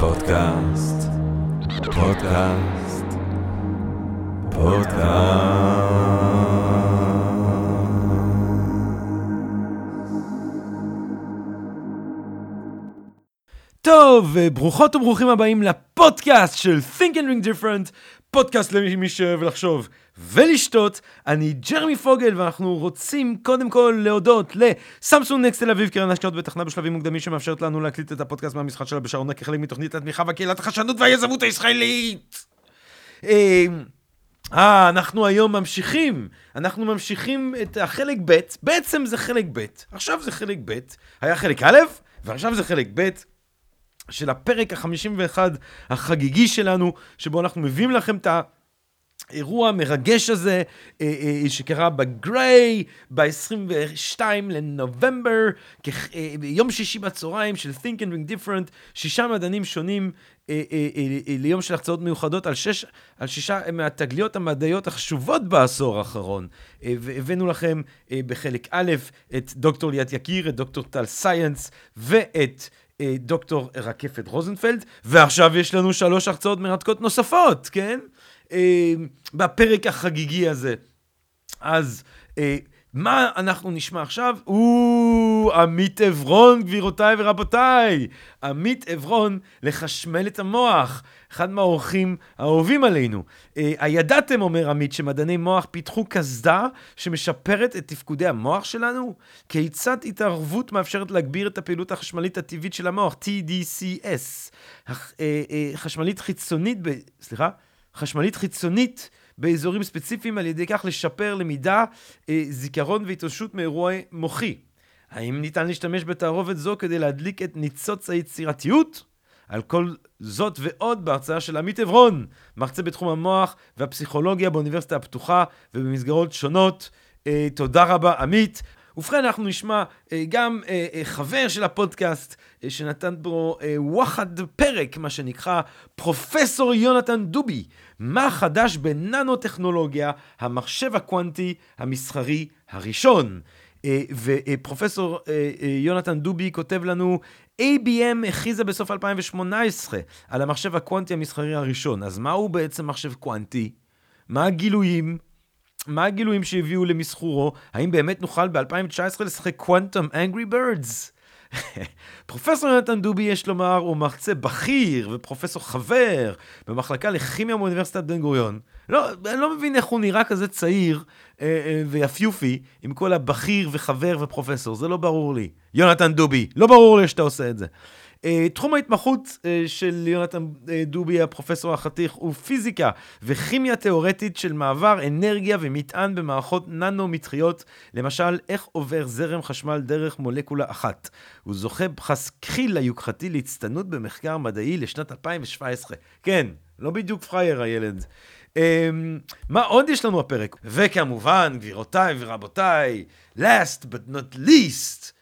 פודקאסט, פודקאסט, פודקאסט. טוב, ברוכות וברוכים הבאים לפודקאסט של Think and Ring Different, פודקאסט למי שאוהב לחשוב ולשתות. אני ג'רמי פוגל, ואנחנו רוצים קודם כל להודות לסמסונג נקסט תל אביב, קרן השקעות בתחנה בשלבים מוקדמים שמאפשרת לנו להקליט את הפודקאסט מהמשחק שלה בשרונה כחלק מתוכנית התמיכה בקהילת החדשנות והיזמות הישראלית. אה, אה, אנחנו היום ממשיכים, אנחנו ממשיכים את החלק ב', בעצם זה חלק ב', עכשיו זה חלק ב', היה חלק א', ועכשיו זה חלק ב'. של הפרק ה-51 החגיגי שלנו, שבו אנחנו מביאים לכם את האירוע המרגש הזה, אה, אה, שקרה בגריי, ב-22 לנובמבר, אה, יום שישי בצהריים של Think and Ring Different, שישה מדענים שונים ליום של החצאות מיוחדות על, שש, על שישה מהתגליות המדעיות החשובות בעשור האחרון. והבאנו לכם בחלק א' את דוקטור ליאת יקיר, את דוקטור טל סייאנס ואת... אה, דוקטור רקפת רוזנפלד, ועכשיו יש לנו שלוש הרצאות מרתקות נוספות, כן? אה, בפרק החגיגי הזה. אז אה, מה אנחנו נשמע עכשיו? או, עמית עברון, גבירותיי ורבותיי. עמית עברון, לחשמל את המוח. אחד מהאורחים האהובים עלינו. אה, הידעתם, אומר עמית, שמדעני מוח פיתחו קסדה שמשפרת את תפקודי המוח שלנו? כיצד התערבות מאפשרת להגביר את הפעילות החשמלית הטבעית של המוח, TDCS? אה, אה, חשמלית חיצונית, ב... סליחה? חשמלית חיצונית באזורים ספציפיים, על ידי כך לשפר למידה, אה, זיכרון והתאוששות מאירועי מוחי. האם ניתן להשתמש בתערובת זו כדי להדליק את ניצוץ היצירתיות? על כל זאת ועוד בהרצאה של עמית עברון, מרצה בתחום המוח והפסיכולוגיה באוניברסיטה הפתוחה ובמסגרות שונות. אה, תודה רבה, עמית. ובכן, אנחנו נשמע אה, גם אה, אה, חבר של הפודקאסט, שנתן בו וואחד פרק, מה שנקרא, פרופסור יונתן דובי, מה חדש בננו-טכנולוגיה, המחשב הקוונטי המסחרי הראשון. ופרופסור יונתן דובי כותב לנו, ABM הכריזה בסוף 2018 על המחשב הקוונטי המסחרי הראשון. אז מהו בעצם מחשב קוונטי? מה הגילויים? מה הגילויים שהביאו למסחורו? האם באמת נוכל ב-2019 לשחק קוונטום אנגרי בירדס? פרופסור יונתן דובי, יש לומר, הוא מרצה בכיר ופרופסור חבר במחלקה לכימיה באוניברסיטת בן גוריון. לא, אני לא מבין איך הוא נראה כזה צעיר אה, אה, ויפיופי עם כל הבכיר וחבר ופרופסור, זה לא ברור לי. יונתן דובי, לא ברור לי שאתה עושה את זה. Uh, תחום ההתמחות uh, של יונתן uh, דובי, הפרופסור החתיך, הוא פיזיקה וכימיה תיאורטית של מעבר אנרגיה ומטען במערכות ננו-מתחיות, למשל, איך עובר זרם חשמל דרך מולקולה אחת. הוא זוכה פרס כחיל היוקחתי להצטיינות במחקר מדעי לשנת 2017. כן, לא בדיוק פרייר הילד. Um, מה עוד יש לנו הפרק? וכמובן, גבירותיי ורבותיי, last but not least,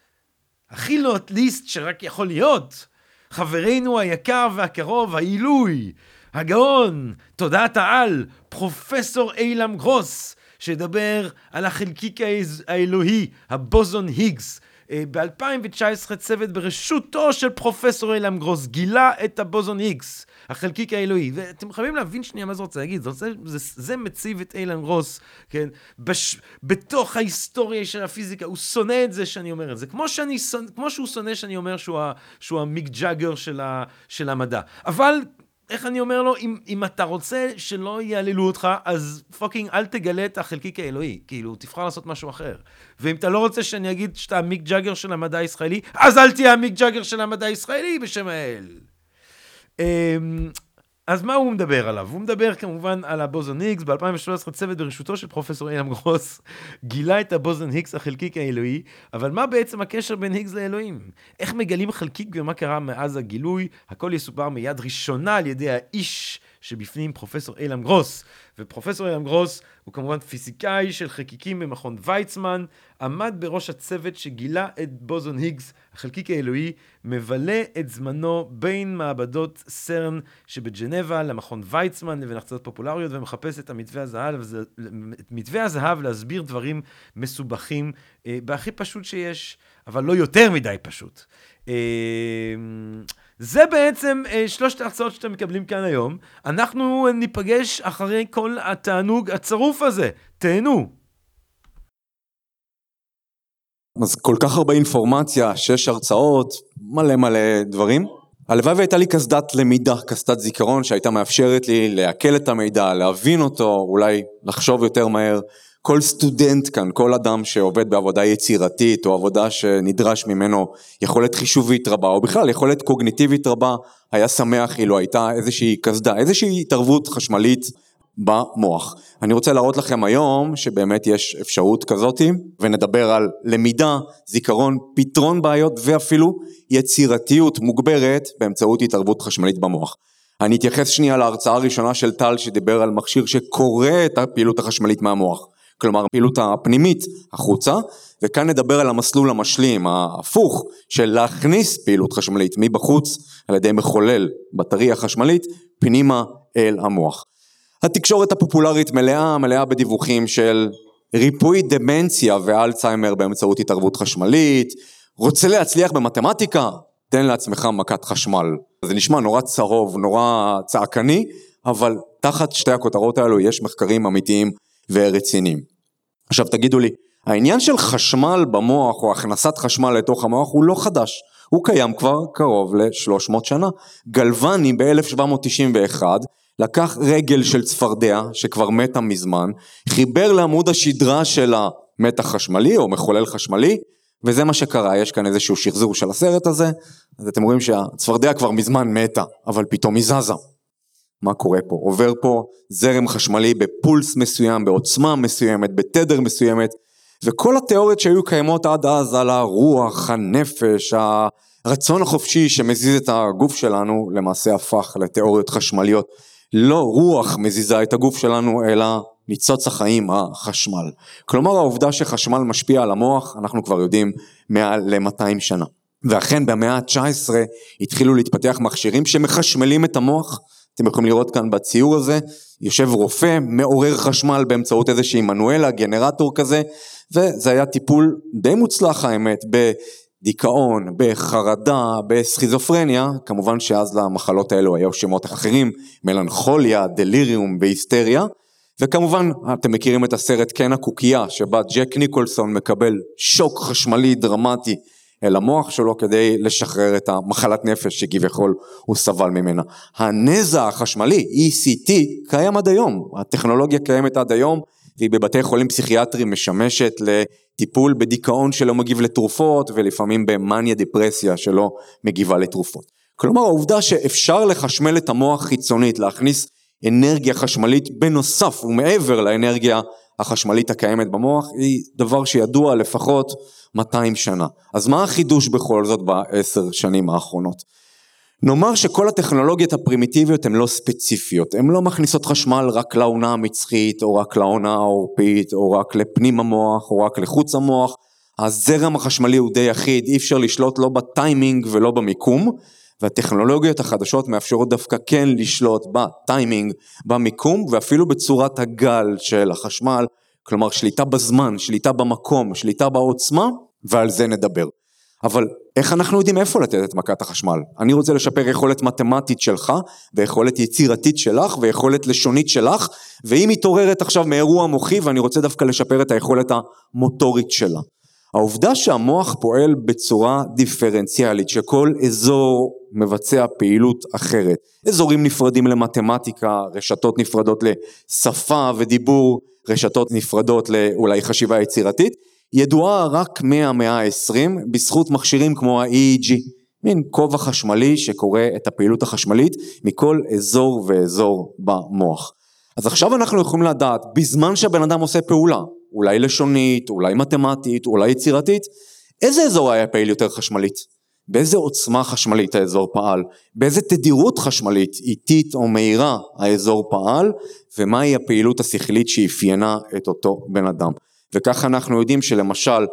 הכי not least שרק יכול להיות, חברנו היקר והקרוב, העילוי, הגאון, תודעת העל, פרופסור אילם גרוס, שידבר על החלקיק האלוהי, הבוזון היגס. אה, ב-2019 צוות בראשותו של פרופסור אילם גרוס גילה את הבוזון היגס. החלקיק האלוהי. ואתם חייבים להבין שנייה מה זה רוצה להגיד. זה, זה, זה, זה מציב את אילן רוס, כן, בש, בתוך ההיסטוריה של הפיזיקה. הוא שונא את זה שאני אומר את זה. כמו, שאני, כמו שהוא שונא שאני אומר שהוא, ה, שהוא המיק ג'אגר של, ה, של המדע. אבל איך אני אומר לו, אם, אם אתה רוצה שלא יהללו אותך, אז fucking אל תגלה את החלקיק האלוהי. כאילו, תבחר לעשות משהו אחר. ואם אתה לא רוצה שאני אגיד שאתה המיק ג'אגר של המדע הישראלי, אז אל תהיה המיק ג'אגר של המדע הישראלי בשם האל. אמ, אז מה הוא מדבר עליו? הוא מדבר כמובן על הבוזון היגס. ב-2013 צוות בראשותו של פרופסור אילם גרוס גילה את הבוזון היגס החלקיק האלוהי, אבל מה בעצם הקשר בין היגס לאלוהים? איך מגלים חלקיק ומה קרה מאז הגילוי? הכל יסופר מיד ראשונה על ידי האיש שבפנים פרופסור אילם גרוס. ופרופסור אילם גרוס הוא כמובן פיזיקאי של חלקיקים במכון ויצמן, עמד בראש הצוות שגילה את בוזון היגס, החלקיק האלוהי, מבלה את זמנו בין מעבדות סרן שבג'נבה למכון ויצמן לבין החצות פופולריות ומחפש את המתווה הזהב, מתווה הזהב להסביר דברים מסובכים אה, בהכי פשוט שיש, אבל לא יותר מדי פשוט. אה, זה בעצם אה, שלושת ההרצאות שאתם מקבלים כאן היום. אנחנו ניפגש אחרי כל התענוג הצרוף הזה. תהנו. אז כל כך הרבה אינפורמציה, שש הרצאות, מלא מלא דברים. הלוואי והייתה לי קסדת למידה, קסדת זיכרון שהייתה מאפשרת לי לעכל את המידע, להבין אותו, אולי לחשוב יותר מהר. כל סטודנט כאן, כל אדם שעובד בעבודה יצירתית או עבודה שנדרש ממנו יכולת חישובית רבה או בכלל יכולת קוגניטיבית רבה, היה שמח אילו הייתה איזושהי קסדה, איזושהי התערבות חשמלית במוח. אני רוצה להראות לכם היום שבאמת יש אפשרות כזאתי ונדבר על למידה, זיכרון, פתרון בעיות ואפילו יצירתיות מוגברת באמצעות התערבות חשמלית במוח. אני אתייחס שנייה להרצאה הראשונה של טל שדיבר על מכשיר שקורא את הפעילות החשמלית מהמוח. כלומר הפעילות הפנימית החוצה, וכאן נדבר על המסלול המשלים, ההפוך, של להכניס פעילות חשמלית מבחוץ על ידי מחולל בטריה חשמלית פנימה אל המוח. התקשורת הפופולרית מלאה, מלאה בדיווחים של ריפוי דמנציה ואלצהיימר באמצעות התערבות חשמלית, רוצה להצליח במתמטיקה? תן לעצמך מכת חשמל. זה נשמע נורא צהוב, נורא צעקני, אבל תחת שתי הכותרות האלו יש מחקרים אמיתיים ורציניים. עכשיו תגידו לי, העניין של חשמל במוח או הכנסת חשמל לתוך המוח הוא לא חדש, הוא קיים כבר קרוב ל-300 שנה. גלווני ב-1791 לקח רגל של צפרדע שכבר מתה מזמן, חיבר לעמוד השדרה של המתח חשמלי או מחולל חשמלי, וזה מה שקרה, יש כאן איזשהו שחזור של הסרט הזה, אז אתם רואים שהצפרדע כבר מזמן מתה, אבל פתאום היא זזה. מה קורה פה? עובר פה זרם חשמלי בפולס מסוים, בעוצמה מסוימת, בתדר מסוימת, וכל התיאוריות שהיו קיימות עד אז על הרוח, הנפש, הרצון החופשי שמזיז את הגוף שלנו, למעשה הפך לתיאוריות חשמליות. לא רוח מזיזה את הגוף שלנו, אלא ניצוץ החיים, החשמל. כלומר העובדה שחשמל משפיע על המוח, אנחנו כבר יודעים מעל ל-200 שנה. ואכן במאה ה-19 התחילו להתפתח מכשירים שמחשמלים את המוח. אתם יכולים לראות כאן בציור הזה, יושב רופא, מעורר חשמל באמצעות איזושהי מנואלה, גנרטור כזה, וזה היה טיפול די מוצלח האמת, בדיכאון, בחרדה, בסכיזופרניה, כמובן שאז למחלות האלו היו שמות אחרים, מלנכוליה, דליריום והיסטריה, וכמובן אתם מכירים את הסרט קן הקוקייה, שבה ג'ק ניקולסון מקבל שוק חשמלי דרמטי אל המוח שלו כדי לשחרר את המחלת נפש שכביכול הוא סבל ממנה. הנזע החשמלי, ECT, קיים עד היום, הטכנולוגיה קיימת עד היום והיא בבתי חולים פסיכיאטריים משמשת לטיפול בדיכאון שלא מגיב לתרופות ולפעמים במאניה דיפרסיה שלא מגיבה לתרופות. כלומר העובדה שאפשר לחשמל את המוח חיצונית, להכניס אנרגיה חשמלית בנוסף ומעבר לאנרגיה החשמלית הקיימת במוח היא דבר שידוע לפחות 200 שנה. אז מה החידוש בכל זאת בעשר שנים האחרונות? נאמר שכל הטכנולוגיות הפרימיטיביות הן לא ספציפיות, הן לא מכניסות חשמל רק לעונה המצחית או רק לעונה העורפית או רק לפנים המוח או רק לחוץ המוח, הזרם החשמלי הוא די יחיד, אי אפשר לשלוט לא בטיימינג ולא במיקום והטכנולוגיות החדשות מאפשרות דווקא כן לשלוט בטיימינג, במיקום ואפילו בצורת הגל של החשמל כלומר שליטה בזמן, שליטה במקום, שליטה בעוצמה, ועל זה נדבר. אבל איך אנחנו יודעים איפה לתת את מכת החשמל? אני רוצה לשפר יכולת מתמטית שלך, ויכולת יצירתית שלך, ויכולת לשונית שלך, והיא מתעוררת עכשיו מאירוע מוחי, ואני רוצה דווקא לשפר את היכולת המוטורית שלה. העובדה שהמוח פועל בצורה דיפרנציאלית, שכל אזור מבצע פעילות אחרת, אזורים נפרדים למתמטיקה, רשתות נפרדות לשפה ודיבור, רשתות נפרדות לאולי חשיבה יצירתית, ידועה רק מהמאה ה-20 בזכות מכשירים כמו ה-EEG, מין כובע חשמלי שקורא את הפעילות החשמלית מכל אזור ואזור במוח. אז עכשיו אנחנו יכולים לדעת, בזמן שהבן אדם עושה פעולה, אולי לשונית, אולי מתמטית, אולי יצירתית, איזה אזור היה פעיל יותר חשמלית? באיזה עוצמה חשמלית האזור פעל? באיזה תדירות חשמלית, איטית או מהירה, האזור פעל? ומהי הפעילות השכלית שאפיינה את אותו בן אדם? וככה אנחנו יודעים שלמשל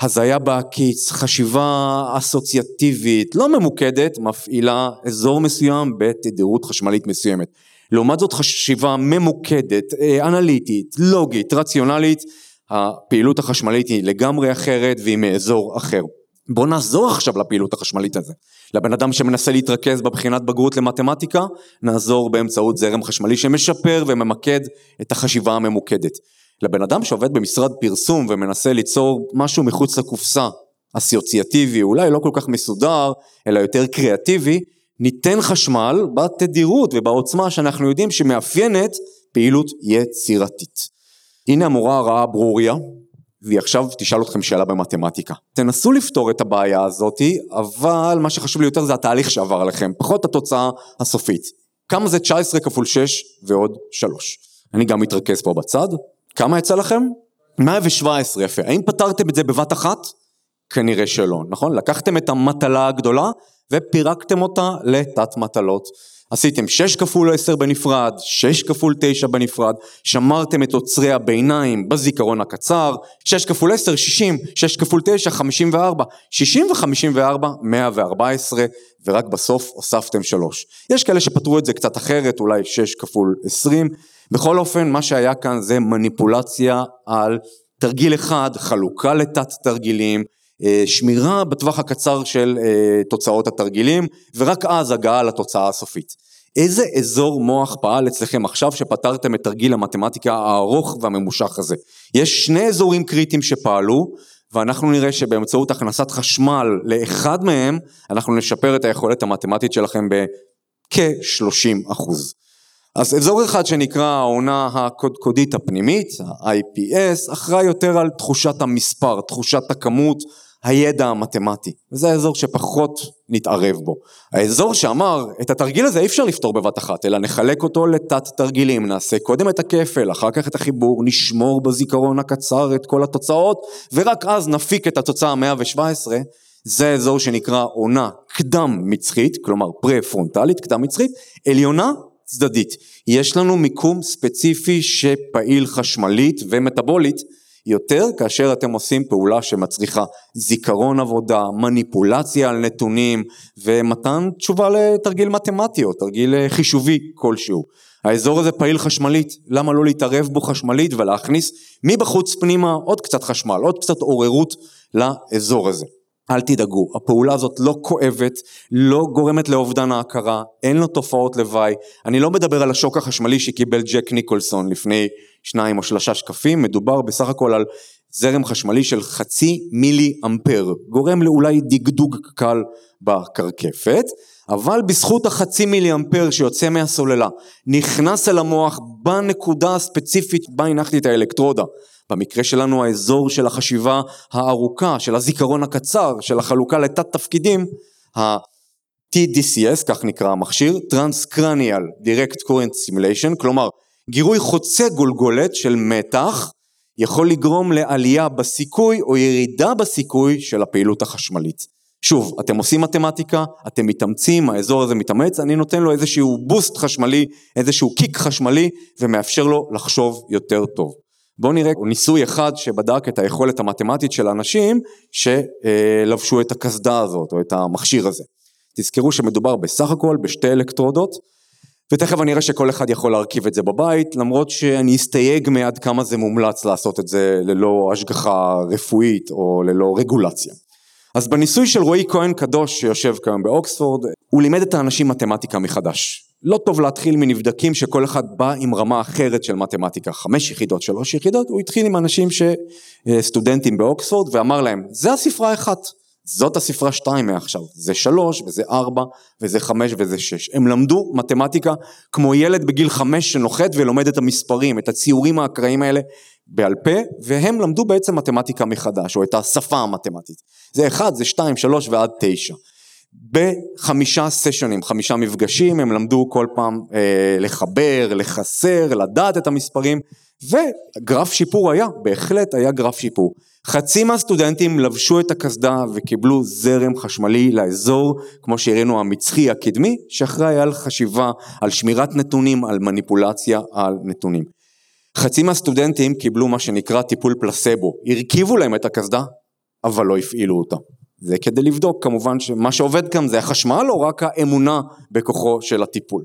הזיה בעקיץ, חשיבה אסוציאטיבית לא ממוקדת, מפעילה אזור מסוים בתדירות חשמלית מסוימת. לעומת זאת חשיבה ממוקדת, אה, אנליטית, לוגית, רציונלית, הפעילות החשמלית היא לגמרי אחרת והיא מאזור אחר. בוא נעזור עכשיו לפעילות החשמלית הזה. לבן אדם שמנסה להתרכז בבחינת בגרות למתמטיקה, נעזור באמצעות זרם חשמלי שמשפר וממקד את החשיבה הממוקדת. לבן אדם שעובד במשרד פרסום ומנסה ליצור משהו מחוץ לקופסה, אסוציאטיבי, אולי לא כל כך מסודר, אלא יותר קריאטיבי, ניתן חשמל בתדירות ובעוצמה שאנחנו יודעים שמאפיינת פעילות יצירתית. הנה המורה הרעה ברוריה, והיא עכשיו תשאל אתכם שאלה במתמטיקה. תנסו לפתור את הבעיה הזאתי, אבל מה שחשוב לי יותר זה התהליך שעבר עליכם, פחות התוצאה הסופית. כמה זה 19 כפול 6 ועוד 3. אני גם מתרכז פה בצד. כמה יצא לכם? 117 יפה. האם פתרתם את זה בבת אחת? כנראה שלא, נכון? לקחתם את המטלה הגדולה ופירקתם אותה לתת מטלות. עשיתם 6 כפול 10 בנפרד, 6 כפול 9 בנפרד, שמרתם את עוצרי הביניים בזיכרון הקצר, 6 כפול 10, 60, 6 כפול 9, 54, 60 ו-54, 114, ורק בסוף הוספתם 3. יש כאלה שפתרו את זה קצת אחרת, אולי 6 כפול 20. בכל אופן, מה שהיה כאן זה מניפולציה על תרגיל אחד, חלוקה לתת תרגילים, שמירה בטווח הקצר של אה, תוצאות התרגילים, ורק אז הגעה לתוצאה הסופית. איזה אזור מוח פעל אצלכם עכשיו שפתרתם את תרגיל המתמטיקה הארוך והממושך הזה? יש שני אזורים קריטיים שפעלו, ואנחנו נראה שבאמצעות הכנסת חשמל לאחד מהם, אנחנו נשפר את היכולת המתמטית שלכם בכ-30 אחוז. אז אזור אחד שנקרא העונה הקודקודית הפנימית, ה-IPS, אחראי יותר על תחושת המספר, תחושת הכמות, הידע המתמטי, וזה האזור שפחות נתערב בו. האזור שאמר, את התרגיל הזה אי אפשר לפתור בבת אחת, אלא נחלק אותו לתת תרגילים, נעשה קודם את הכפל, אחר כך את החיבור, נשמור בזיכרון הקצר את כל התוצאות, ורק אז נפיק את התוצאה 117, זה האזור שנקרא עונה קדם מצחית, כלומר פרה-פרונטלית, קדם מצחית, עליונה צדדית. יש לנו מיקום ספציפי שפעיל חשמלית ומטבולית יותר כאשר אתם עושים פעולה שמצריכה זיכרון עבודה, מניפולציה על נתונים ומתן תשובה לתרגיל מתמטי או תרגיל אה, חישובי כלשהו. האזור הזה פעיל חשמלית, למה לא להתערב בו חשמלית ולהכניס מבחוץ פנימה עוד קצת חשמל, עוד קצת עוררות לאזור הזה. אל תדאגו, הפעולה הזאת לא כואבת, לא גורמת לאובדן ההכרה, אין לו תופעות לוואי. אני לא מדבר על השוק החשמלי שקיבל ג'ק ניקולסון לפני שניים או שלושה שקפים, מדובר בסך הכל על זרם חשמלי של חצי מילי אמפר, גורם לאולי דגדוג קל בקרקפת, אבל בזכות החצי מילי אמפר שיוצא מהסוללה, נכנס אל המוח בנקודה הספציפית בה הנחתי את האלקטרודה. במקרה שלנו האזור של החשיבה הארוכה, של הזיכרון הקצר, של החלוקה לתת תפקידים, ה-TDCS, כך נקרא המכשיר, Transcranial Direct Current Simulation, כלומר גירוי חוצה גולגולת של מתח יכול לגרום לעלייה בסיכוי או ירידה בסיכוי של הפעילות החשמלית. שוב, אתם עושים מתמטיקה, אתם מתאמצים, האזור הזה מתאמץ, אני נותן לו איזשהו בוסט חשמלי, איזשהו קיק חשמלי, ומאפשר לו לחשוב יותר טוב. בואו נראה ניסוי אחד שבדק את היכולת המתמטית של אנשים שלבשו את הקסדה הזאת או את המכשיר הזה. תזכרו שמדובר בסך הכל בשתי אלקטרודות ותכף אני אראה שכל אחד יכול להרכיב את זה בבית, למרות שאני אסתייג מעד כמה זה מומלץ לעשות את זה ללא השגחה רפואית או ללא רגולציה. אז בניסוי של רועי כהן קדוש שיושב כיום באוקספורד, הוא לימד את האנשים מתמטיקה מחדש. לא טוב להתחיל מנבדקים שכל אחד בא עם רמה אחרת של מתמטיקה, חמש יחידות, שלוש יחידות, הוא התחיל עם אנשים שסטודנטים באוקספורד ואמר להם, זה הספרה אחת, זאת הספרה שתיים מעכשיו, זה שלוש וזה ארבע וזה חמש וזה שש. הם למדו מתמטיקה כמו ילד בגיל חמש שנוחת ולומד את המספרים, את הציורים האקראיים האלה בעל פה, והם למדו בעצם מתמטיקה מחדש, או את השפה המתמטית. זה אחד, זה שתיים, שלוש ועד תשע. בחמישה סשנים, חמישה מפגשים, הם למדו כל פעם אה, לחבר, לחסר, לדעת את המספרים, וגרף שיפור היה, בהחלט היה גרף שיפור. חצי מהסטודנטים לבשו את הקסדה וקיבלו זרם חשמלי לאזור, כמו שהראינו המצחי הקדמי, שאחראי על חשיבה, על שמירת נתונים, על מניפולציה על נתונים. חצי מהסטודנטים קיבלו מה שנקרא טיפול פלסבו, הרכיבו להם את הקסדה, אבל לא הפעילו אותה. זה כדי לבדוק כמובן שמה שעובד כאן זה החשמל או רק האמונה בכוחו של הטיפול.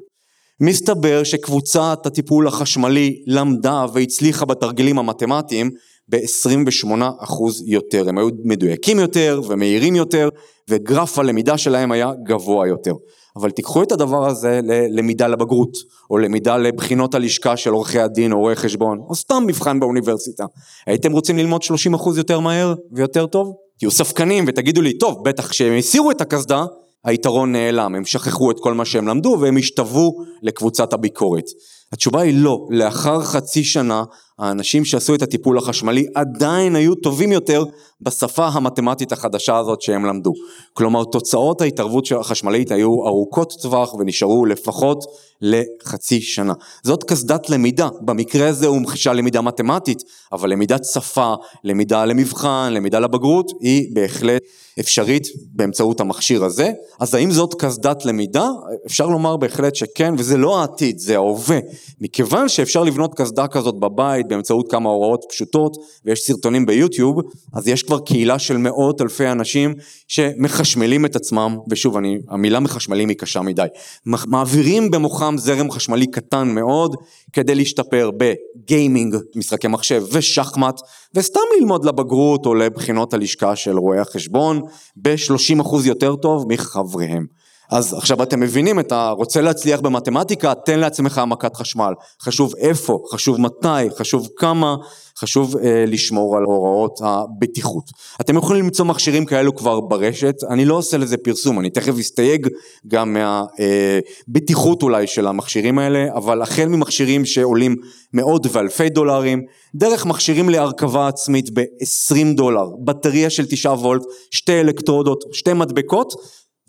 מסתבר שקבוצת הטיפול החשמלי למדה והצליחה בתרגילים המתמטיים ב-28% יותר. הם היו מדויקים יותר ומהירים יותר, וגרף הלמידה שלהם היה גבוה יותר. אבל תיקחו את הדבר הזה ללמידה לבגרות, או למידה לבחינות הלשכה של עורכי הדין או רואי חשבון, או סתם מבחן באוניברסיטה. הייתם רוצים ללמוד 30% יותר מהר ויותר טוב? תהיו ספקנים ותגידו לי, טוב, בטח כשהם הסירו את הקסדה, היתרון נעלם, הם שכחו את כל מה שהם למדו והם השתוו לקבוצת הביקורת. התשובה היא לא, לאחר חצי שנה האנשים שעשו את הטיפול החשמלי עדיין היו טובים יותר בשפה המתמטית החדשה הזאת שהם למדו. כלומר תוצאות ההתערבות החשמלית היו ארוכות טווח ונשארו לפחות לחצי שנה. זאת קסדת למידה, במקרה הזה הומחשה למידה מתמטית, אבל למידת שפה, למידה למבחן, למידה לבגרות, היא בהחלט אפשרית באמצעות המכשיר הזה. אז האם זאת קסדת למידה? אפשר לומר בהחלט שכן, וזה לא העתיד, זה ההווה. מכיוון שאפשר לבנות קסדה כזאת בבית באמצעות כמה הוראות פשוטות, ויש סרטונים ביוטיוב, אז יש כבר קהילה של מאות אלפי אנשים שמחשמלים את עצמם, ושוב, אני, המילה מחשמלים היא קשה מדי, מעבירים במוחם זרם חשמלי קטן מאוד, כדי להשתפר בגיימינג, משחקי מחשב ושחמט, וסתם ללמוד לבגרות או לבחינות הלשכה של רואי החשבון, ב-30% יותר טוב מחבריהם. אז עכשיו אתם מבינים את ה... רוצה להצליח במתמטיקה, תן לעצמך העמקת חשמל. חשוב איפה, חשוב מתי, חשוב כמה, חשוב אה, לשמור על הוראות הבטיחות. אתם יכולים למצוא מכשירים כאלו כבר ברשת, אני לא עושה לזה פרסום, אני תכף אסתייג גם מהבטיחות אה, אולי של המכשירים האלה, אבל החל ממכשירים שעולים מאות ואלפי דולרים, דרך מכשירים להרכבה עצמית ב-20 דולר, בטריה של 9 וולט, שתי אלקטרודות, שתי מדבקות,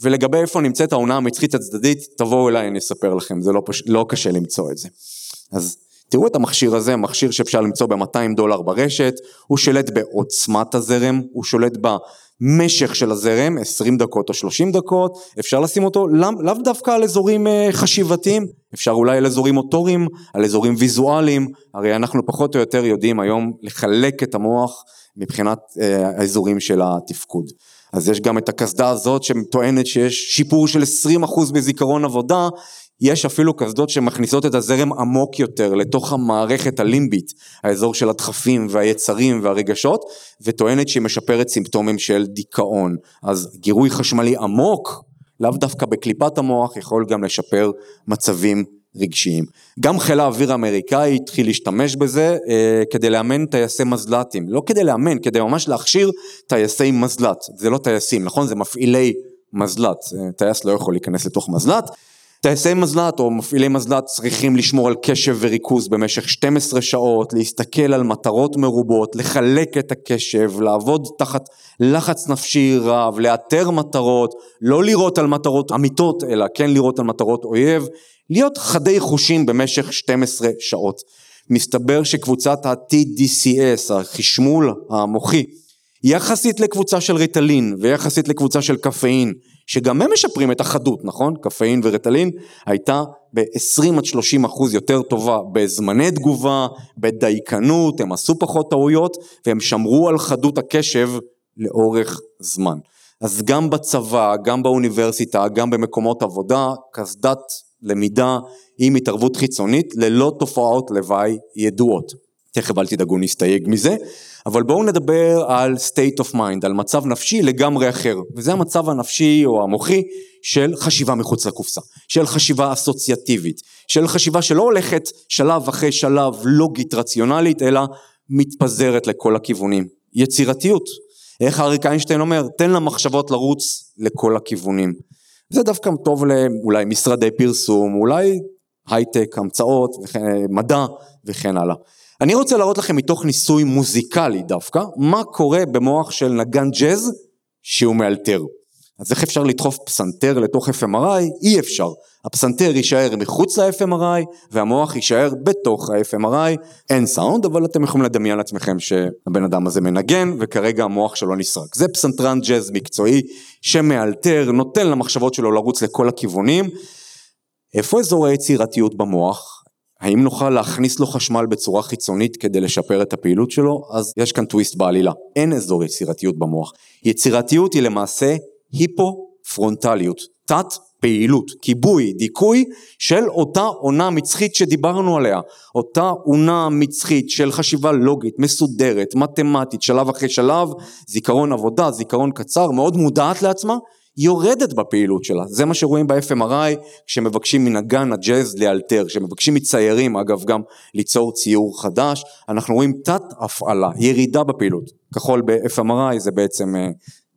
ולגבי איפה נמצאת העונה המצחית הצדדית, תבואו אליי, אני אספר לכם, זה לא, פש... לא קשה למצוא את זה. אז תראו את המכשיר הזה, מכשיר שאפשר למצוא ב-200 דולר ברשת, הוא שולט בעוצמת הזרם, הוא שולט במשך של הזרם, 20 דקות או 30 דקות, אפשר לשים אותו לאו לא דווקא על אזורים אה, חשיבתיים, אפשר אולי על אזורים מוטוריים, על אזורים ויזואליים, הרי אנחנו פחות או יותר יודעים היום לחלק את המוח מבחינת אה, האזורים של התפקוד. אז יש גם את הקסדה הזאת שטוענת שיש שיפור של 20% בזיכרון עבודה, יש אפילו קסדות שמכניסות את הזרם עמוק יותר לתוך המערכת הלימבית, האזור של הדחפים והיצרים והרגשות, וטוענת שהיא משפרת סימפטומים של דיכאון. אז גירוי חשמלי עמוק, לאו דווקא בקליפת המוח, יכול גם לשפר מצבים רגשיים. גם חיל האוויר האמריקאי התחיל להשתמש בזה אה, כדי לאמן טייסי מזל"טים, לא כדי לאמן, כדי ממש להכשיר טייסי מזל"ט, זה לא טייסים, נכון? זה מפעילי מזל"ט, אה, טייס לא יכול להיכנס לתוך מזל"ט. טייסי מזל"ט או מפעילי מזל"ט צריכים לשמור על קשב וריכוז במשך 12 שעות, להסתכל על מטרות מרובות, לחלק את הקשב, לעבוד תחת לחץ נפשי רב, לאתר מטרות, לא לירות על מטרות אמיתות, אלא כן לירות על מטרות אויב, להיות חדי חושים במשך 12 שעות. מסתבר שקבוצת ה-TDCS, החשמול המוחי, יחסית לקבוצה של ריטלין ויחסית לקבוצה של קפאין, שגם הם משפרים את החדות, נכון? קפאין וריטלין הייתה ב-20 עד 30 אחוז יותר טובה בזמני תגובה, בדייקנות, הם עשו פחות טעויות והם שמרו על חדות הקשב לאורך זמן. אז גם בצבא, גם באוניברסיטה, גם במקומות עבודה, קסדת למידה עם התערבות חיצונית ללא תופעות לוואי ידועות. תכף אל תדאגו נסתייג מזה, אבל בואו נדבר על state of mind, על מצב נפשי לגמרי אחר, וזה המצב הנפשי או המוחי של חשיבה מחוץ לקופסה, של חשיבה אסוציאטיבית, של חשיבה שלא הולכת שלב אחרי שלב לוגית רציונלית, אלא מתפזרת לכל הכיוונים. יצירתיות, איך אריק איינשטיין אומר, תן למחשבות לרוץ לכל הכיוונים. זה דווקא טוב לאולי משרדי פרסום, אולי הייטק, המצאות, וכן, מדע וכן הלאה. אני רוצה להראות לכם מתוך ניסוי מוזיקלי דווקא, מה קורה במוח של נגן ג'אז שהוא מאלתר. אז איך אפשר לדחוף פסנתר לתוך FMRI? אי אפשר. הפסנתר יישאר מחוץ ל-FMRI והמוח יישאר בתוך ה-FMRI. אין סאונד, אבל אתם יכולים לדמיין לעצמכם שהבן אדם הזה מנגן וכרגע המוח שלו נסרק. זה פסנתרן ג'אז מקצועי שמאלתר, נותן למחשבות שלו לרוץ לכל הכיוונים. איפה אזור היצירתיות במוח? האם נוכל להכניס לו חשמל בצורה חיצונית כדי לשפר את הפעילות שלו? אז יש כאן טוויסט בעלילה. אין אזור יצירתיות במוח. יצירתיות היא למעשה היפו-פרונטליות, תת פעילות, כיבוי, דיכוי של אותה עונה מצחית שדיברנו עליה, אותה עונה מצחית של חשיבה לוגית, מסודרת, מתמטית, שלב אחרי שלב, זיכרון עבודה, זיכרון קצר, מאוד מודעת לעצמה, יורדת בפעילות שלה, זה מה שרואים ב-FMRI כשמבקשים מנגן הג'אז לאלתר, כשמבקשים מציירים אגב גם ליצור ציור חדש, אנחנו רואים תת הפעלה, ירידה בפעילות, כחול ב-FMRI זה בעצם אה,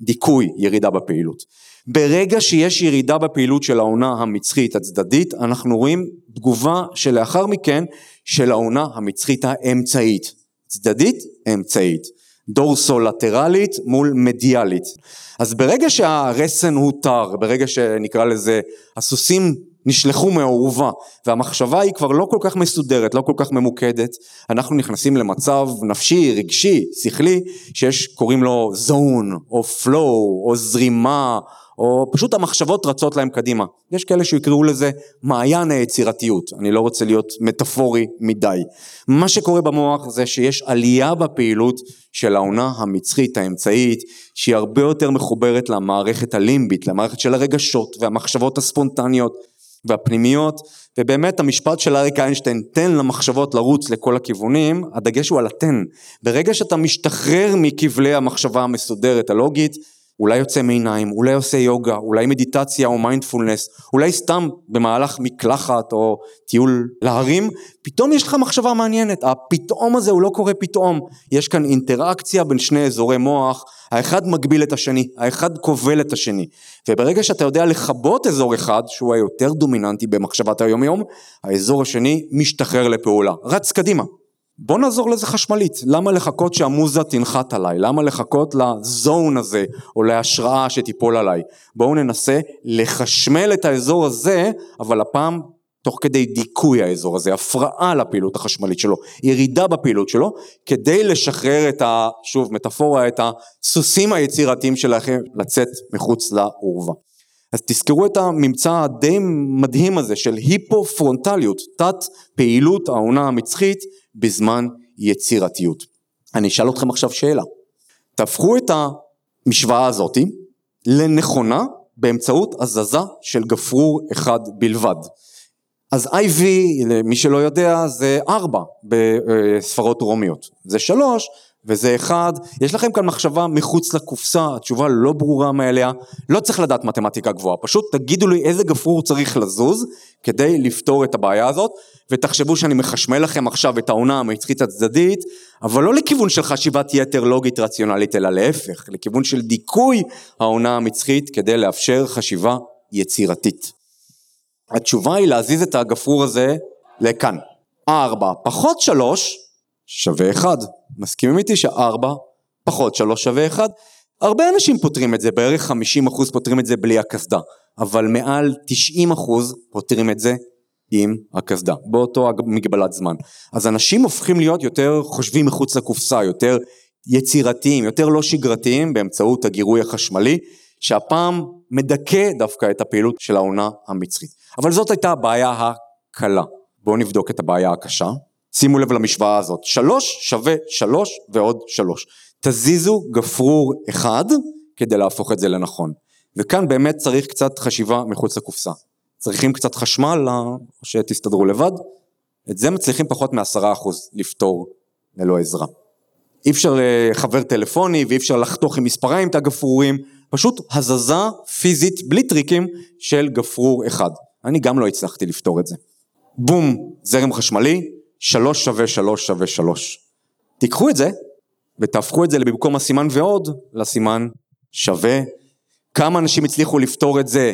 דיכוי ירידה בפעילות. ברגע שיש ירידה בפעילות של העונה המצחית הצדדית, אנחנו רואים תגובה שלאחר מכן של העונה המצחית האמצעית. צדדית, אמצעית. דורסו-לטרלית מול מדיאלית. אז ברגע שהרסן הותר, ברגע שנקרא לזה הסוסים נשלחו מהאורווה והמחשבה היא כבר לא כל כך מסודרת, לא כל כך ממוקדת, אנחנו נכנסים למצב נפשי, רגשי, שכלי, שיש, קוראים לו זון, או פלואו, או זרימה, או פשוט המחשבות רצות להם קדימה. יש כאלה שיקראו לזה מעיין היצירתיות, אני לא רוצה להיות מטאפורי מדי. מה שקורה במוח זה שיש עלייה בפעילות של העונה המצחית האמצעית, שהיא הרבה יותר מחוברת למערכת הלימבית, למערכת של הרגשות והמחשבות הספונטניות והפנימיות, ובאמת המשפט של אריק איינשטיין, תן למחשבות לרוץ לכל הכיוונים, הדגש הוא על התן. ברגע שאתה משתחרר מכבלי המחשבה המסודרת הלוגית, אולי יוצא מעיניים, אולי עושה יוגה, אולי מדיטציה או מיינדפולנס, אולי סתם במהלך מקלחת או טיול להרים, פתאום יש לך מחשבה מעניינת, הפתאום הזה הוא לא קורה פתאום, יש כאן אינטראקציה בין שני אזורי מוח, האחד מגביל את השני, האחד כובל את השני, וברגע שאתה יודע לכבות אזור אחד, שהוא היותר דומיננטי במחשבת היום יום, האזור השני משתחרר לפעולה, רץ קדימה. בוא נעזור לזה חשמלית, למה לחכות שהמוזה תנחת עליי? למה לחכות לזון הזה או להשראה שתיפול עליי? בואו ננסה לחשמל את האזור הזה, אבל הפעם תוך כדי דיכוי האזור הזה, הפרעה לפעילות החשמלית שלו, ירידה בפעילות שלו, כדי לשחרר את ה... שוב, מטאפורה, את הסוסים היצירתיים שלכם לצאת מחוץ לאורווה. אז תזכרו את הממצא הדי מדהים הזה של היפו-פרונטליות, תת פעילות העונה המצחית בזמן יצירתיות. אני אשאל אתכם עכשיו שאלה, תהפכו את המשוואה הזאתי לנכונה באמצעות הזזה של גפרור אחד בלבד. אז IV, למי שלא יודע, זה ארבע בספרות רומיות, זה שלוש וזה אחד, יש לכם כאן מחשבה מחוץ לקופסה, התשובה לא ברורה מאליה, לא צריך לדעת מתמטיקה גבוהה, פשוט תגידו לי איזה גפרור צריך לזוז כדי לפתור את הבעיה הזאת, ותחשבו שאני מחשמל לכם עכשיו את העונה המצחית הצדדית, אבל לא לכיוון של חשיבת יתר לוגית רציונלית, אלא להפך, לכיוון של דיכוי העונה המצחית כדי לאפשר חשיבה יצירתית. התשובה היא להזיז את הגפרור הזה לכאן. ארבע פחות שלוש שווה אחד. מסכימים איתי שארבע פחות שלוש שווה אחד? הרבה אנשים פותרים את זה, בערך 50% פותרים את זה בלי הקסדה, אבל מעל 90% פותרים את זה עם הקסדה, באותו מגבלת זמן. אז אנשים הופכים להיות יותר חושבים מחוץ לקופסה, יותר יצירתיים, יותר לא שגרתיים באמצעות הגירוי החשמלי, שהפעם מדכא דווקא את הפעילות של העונה המצרית. אבל זאת הייתה הבעיה הקלה. בואו נבדוק את הבעיה הקשה. שימו לב למשוואה הזאת, שלוש שווה שלוש ועוד שלוש. תזיזו גפרור אחד כדי להפוך את זה לנכון. וכאן באמת צריך קצת חשיבה מחוץ לקופסה. צריכים קצת חשמל או שתסתדרו לבד. את זה מצליחים פחות מעשרה אחוז לפתור ללא עזרה. אי אפשר לחבר טלפוני ואי אפשר לחתוך עם מספריים את הגפרורים, פשוט הזזה פיזית בלי טריקים של גפרור אחד. אני גם לא הצלחתי לפתור את זה. בום, זרם חשמלי, שלוש שווה שלוש שווה שלוש. תיקחו את זה ותהפכו את זה במקום הסימן ועוד לסימן שווה. כמה אנשים הצליחו לפתור את זה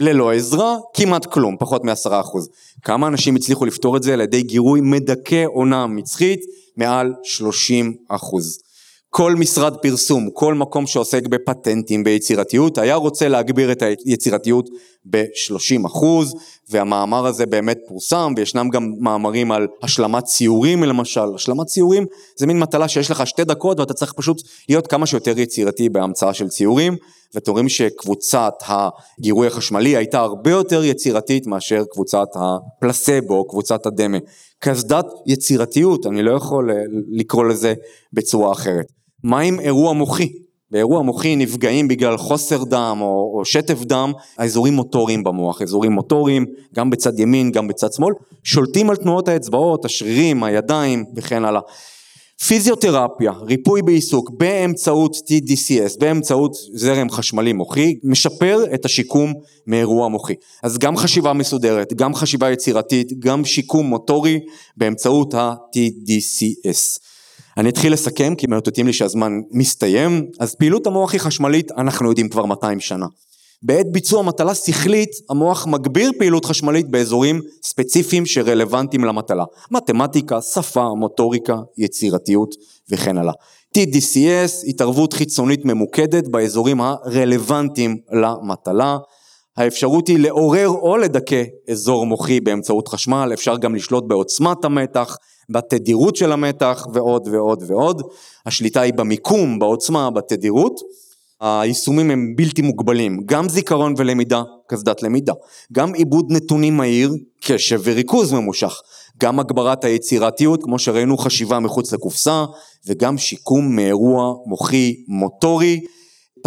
ללא עזרה? כמעט כלום, פחות מעשרה אחוז. כמה אנשים הצליחו לפתור את זה על ידי גירוי מדכא עונה מצחית? מעל שלושים אחוז. כל משרד פרסום, כל מקום שעוסק בפטנטים, ביצירתיות, היה רוצה להגביר את היצירתיות ב-30 אחוז, והמאמר הזה באמת פורסם, וישנם גם מאמרים על השלמת ציורים למשל, השלמת ציורים זה מין מטלה שיש לך שתי דקות ואתה צריך פשוט להיות כמה שיותר יצירתי בהמצאה של ציורים, ואתם רואים שקבוצת הגירוי החשמלי הייתה הרבה יותר יצירתית מאשר קבוצת הפלסבו, קבוצת הדמה. קסדת יצירתיות, אני לא יכול לקרוא לזה בצורה אחרת. מה עם אירוע מוחי? באירוע מוחי נפגעים בגלל חוסר דם או, או שטף דם, האזורים מוטוריים במוח, אזורים מוטוריים, גם בצד ימין, גם בצד שמאל, שולטים על תנועות האצבעות, השרירים, הידיים וכן הלאה. פיזיותרפיה, ריפוי בעיסוק באמצעות TDCS, באמצעות זרם חשמלי מוחי, משפר את השיקום מאירוע מוחי. אז גם חשיבה מסודרת, גם חשיבה יצירתית, גם שיקום מוטורי באמצעות ה-TDCS. אני אתחיל לסכם כי מאותתים לי שהזמן מסתיים, אז פעילות המוח היא חשמלית, אנחנו יודעים כבר 200 שנה. בעת ביצוע מטלה שכלית, המוח מגביר פעילות חשמלית באזורים ספציפיים שרלוונטיים למטלה. מתמטיקה, שפה, מוטוריקה, יצירתיות וכן הלאה. TDCS, התערבות חיצונית ממוקדת באזורים הרלוונטיים למטלה. האפשרות היא לעורר או לדכא אזור מוחי באמצעות חשמל, אפשר גם לשלוט בעוצמת המתח, בתדירות של המתח ועוד ועוד ועוד. השליטה היא במיקום, בעוצמה, בתדירות. היישומים הם בלתי מוגבלים, גם זיכרון ולמידה, קסדת למידה, גם עיבוד נתונים מהיר, קשב וריכוז ממושך, גם הגברת היצירתיות, כמו שראינו חשיבה מחוץ לקופסה, וגם שיקום מאירוע מוחי מוטורי.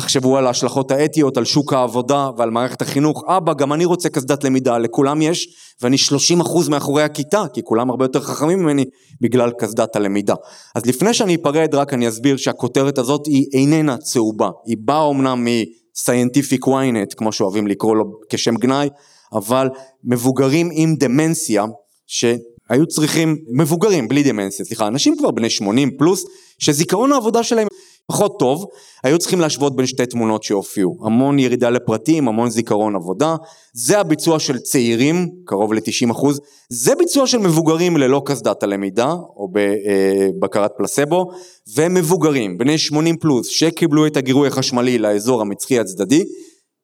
תחשבו על ההשלכות האתיות, על שוק העבודה ועל מערכת החינוך. אבא, גם אני רוצה קסדת למידה, לכולם יש, ואני 30% מאחורי הכיתה, כי כולם הרבה יותר חכמים ממני בגלל קסדת הלמידה. אז לפני שאני אפרד, רק אני אסביר שהכותרת הזאת היא איננה צהובה. היא באה אמנם מ-scientific ynet, כמו שאוהבים לקרוא לו כשם גנאי, אבל מבוגרים עם דמנציה, שהיו צריכים, מבוגרים בלי דמנציה, סליחה, אנשים כבר בני 80 פלוס, שזיכרון העבודה שלהם פחות טוב, היו צריכים להשוות בין שתי תמונות שהופיעו, המון ירידה לפרטים, המון זיכרון עבודה, זה הביצוע של צעירים, קרוב ל-90. אחוז, זה ביצוע של מבוגרים ללא קסדת הלמידה, או בבקרת פלסבו, ומבוגרים, בני 80 פלוס, שקיבלו את הגירוי החשמלי לאזור המצחי הצדדי,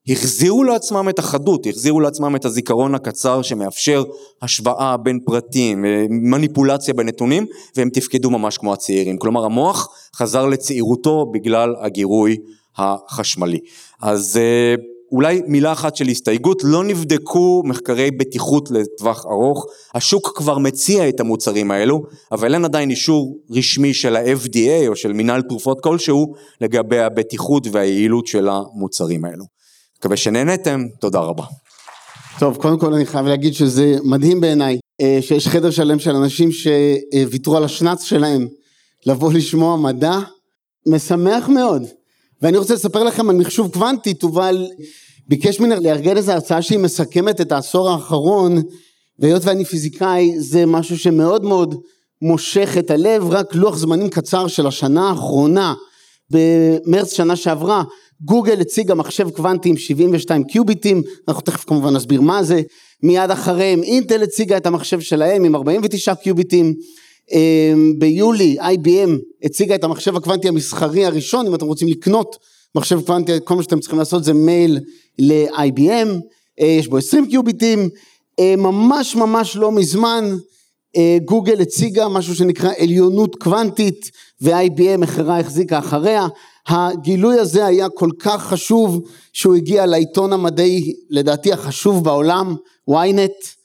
החזירו לעצמם את החדות, החזירו לעצמם את הזיכרון הקצר שמאפשר השוואה בין פרטים, אה, מניפולציה בנתונים, והם תפקדו ממש כמו הצעירים. כלומר המוח חזר לצעירותו בגלל הגירוי החשמלי. אז אה, אולי מילה אחת של הסתייגות, לא נבדקו מחקרי בטיחות לטווח ארוך, השוק כבר מציע את המוצרים האלו, אבל אין עדיין אישור רשמי של ה-FDA או של מינהל תרופות כלשהו לגבי הבטיחות והיעילות של המוצרים האלו. מקווה שנהנתם, תודה רבה. טוב, קודם כל אני חייב להגיד שזה מדהים בעיניי, אה, שיש חדר שלם של אנשים שוויתרו על השנץ שלהם לבוא לשמוע מדע, משמח מאוד. ואני רוצה לספר לכם על מחשוב קוונטי, תובל ביקש ממני לארגן איזו הרצאה שהיא מסכמת את העשור האחרון, והיות ואני פיזיקאי זה משהו שמאוד מאוד מושך את הלב, רק לוח זמנים קצר של השנה האחרונה, במרץ שנה שעברה, גוגל הציגה מחשב קוונטי עם 72 קיוביטים, אנחנו תכף כמובן נסביר מה זה, מיד אחריהם אינטל הציגה את המחשב שלהם עם 49 קיוביטים, אמ, ביולי IBM הציגה את המחשב הקוונטי המסחרי הראשון, אם אתם רוצים לקנות מחשב קוונטי, כל מה שאתם צריכים לעשות זה מייל ל-IBM, אה, יש בו 20 קיוביטים, אה, ממש ממש לא מזמן גוגל הציגה משהו שנקרא עליונות קוונטית ו-IBM אחרה החזיקה אחריה, הגילוי הזה היה כל כך חשוב שהוא הגיע לעיתון המדעי לדעתי החשוב בעולם, ynet,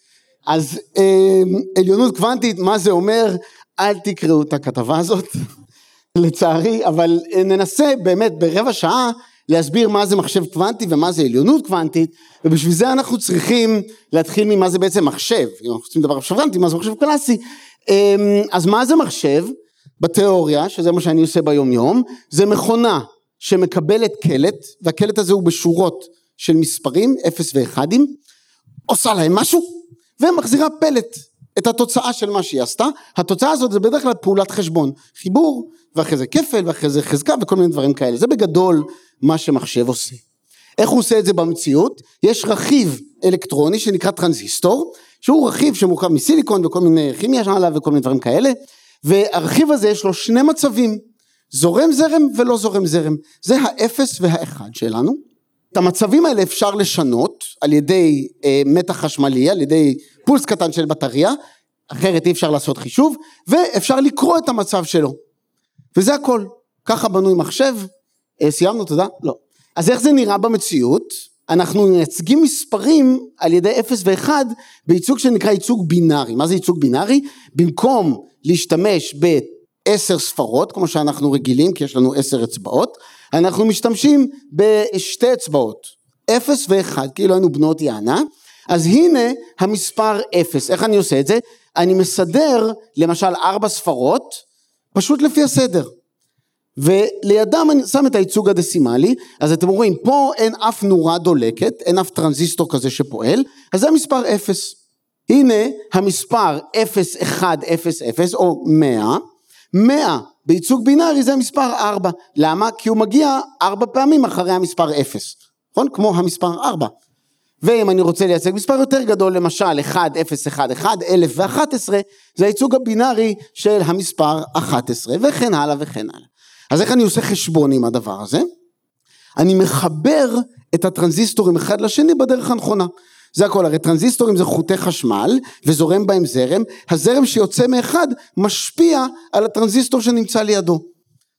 אז אה, עליונות קוונטית מה זה אומר, אל תקראו את הכתבה הזאת לצערי, אבל ננסה באמת ברבע שעה להסביר מה זה מחשב קוונטי ומה זה עליונות קוונטית ובשביל זה אנחנו צריכים להתחיל ממה זה בעצם מחשב, אם אנחנו רוצים לדבר על מחשב קוונטי, מה זה מחשב קלאסי, אמ, אז מה זה מחשב? בתיאוריה, שזה מה שאני עושה ביום יום, זה מכונה שמקבלת קלט, והקלט הזה הוא בשורות של מספרים, אפס ואחדים, עושה להם משהו, ומחזירה פלט, את התוצאה של מה שהיא עשתה, התוצאה הזאת זה בדרך כלל פעולת חשבון, חיבור, ואחרי זה כפל, ואחרי זה חזקה, וכל מיני דברים כאלה, זה בגדול מה שמחשב עושה. איך הוא עושה את זה במציאות? יש רכיב אלקטרוני שנקרא טרנזיסטור, שהוא רכיב שמורכב מסיליקון וכל מיני כימיה עליו וכל מיני דברים כאלה, והרכיב הזה יש לו שני מצבים, זורם זרם ולא זורם זרם, זה האפס והאחד שלנו. את המצבים האלה אפשר לשנות על ידי אה, מתח חשמלי, על ידי פולס קטן של בטריה, אחרת אי אפשר לעשות חישוב, ואפשר לקרוא את המצב שלו. וזה הכל. ככה בנוי מחשב. אה, סיימנו, תודה? לא. אז איך זה נראה במציאות? אנחנו מייצגים מספרים על ידי 0 ו-1 בייצוג שנקרא ייצוג בינארי. מה זה ייצוג בינארי? במקום להשתמש בעשר ספרות, כמו שאנחנו רגילים, כי יש לנו עשר אצבעות, אנחנו משתמשים בשתי אצבעות, 0 ו-1, כאילו היינו בנות יענה, אז הנה המספר 0, איך אני עושה את זה? אני מסדר למשל ארבע ספרות, פשוט לפי הסדר. ולידם אני שם את הייצוג הדסימלי, אז אתם רואים, פה אין אף נורה דולקת, אין אף טרנזיסטור כזה שפועל, אז זה המספר 0. הנה המספר 0100 או 100, 100 בייצוג בינארי זה המספר 4, למה? כי הוא מגיע 4 פעמים אחרי המספר 0, נכון? כמו המספר 4. ואם אני רוצה לייצג מספר יותר גדול, למשל 1011, 1011, זה הייצוג הבינארי של המספר 11, וכן הלאה וכן הלאה. אז איך אני עושה חשבון עם הדבר הזה? אני מחבר את הטרנזיסטורים אחד לשני בדרך הנכונה. זה הכל, הרי טרנזיסטורים זה חוטי חשמל וזורם בהם זרם, הזרם שיוצא מאחד משפיע על הטרנזיסטור שנמצא לידו.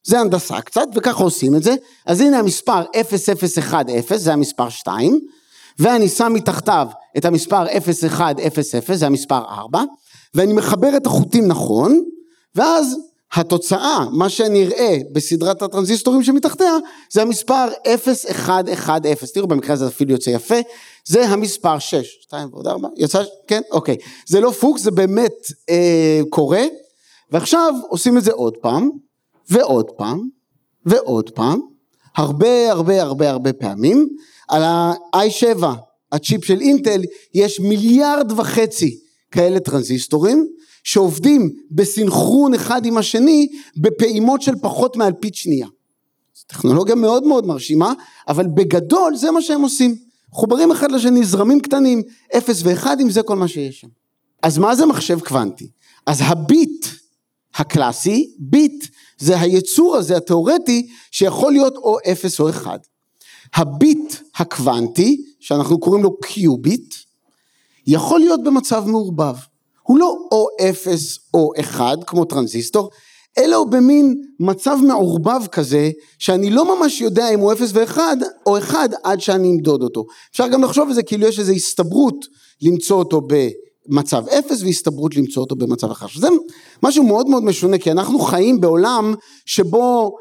זה הנדסה קצת וככה עושים את זה, אז הנה המספר 0010 זה המספר 2, ואני שם מתחתיו את המספר 0100 זה המספר 4, ואני מחבר את החוטים נכון, ואז התוצאה, מה שנראה בסדרת הטרנזיסטורים שמתחתיה, זה המספר 0110, תראו במקרה הזה אפילו יוצא יפה, זה המספר 6, 2 ועוד 4, יצא, כן, אוקיי, זה לא פוקס, זה באמת אה, קורה, ועכשיו עושים את זה עוד פעם, ועוד פעם, ועוד פעם, הרבה הרבה הרבה הרבה פעמים, על ה-i7, הצ'יפ של אינטל, יש מיליארד וחצי כאלה טרנזיסטורים, שעובדים בסינכרון אחד עם השני בפעימות של פחות מאלפית שנייה. זו טכנולוגיה מאוד מאוד מרשימה, אבל בגדול זה מה שהם עושים. חוברים אחד לשני, זרמים קטנים, אפס ואחד, אם זה כל מה שיש שם. אז מה זה מחשב קוונטי? אז הביט הקלאסי, ביט זה היצור הזה התיאורטי שיכול להיות או אפס או אחד. הביט הקוונטי, שאנחנו קוראים לו קיוביט, יכול להיות במצב מעורבב. הוא לא או אפס או אחד כמו טרנזיסטור, אלא הוא במין מצב מעורבב כזה, שאני לא ממש יודע אם הוא אפס ואחד או אחד עד שאני אמדוד אותו. אפשר גם לחשוב על זה כאילו יש איזו הסתברות למצוא אותו במצב אפס והסתברות למצוא אותו במצב אחר. זה משהו מאוד מאוד משונה, כי אנחנו חיים בעולם שבו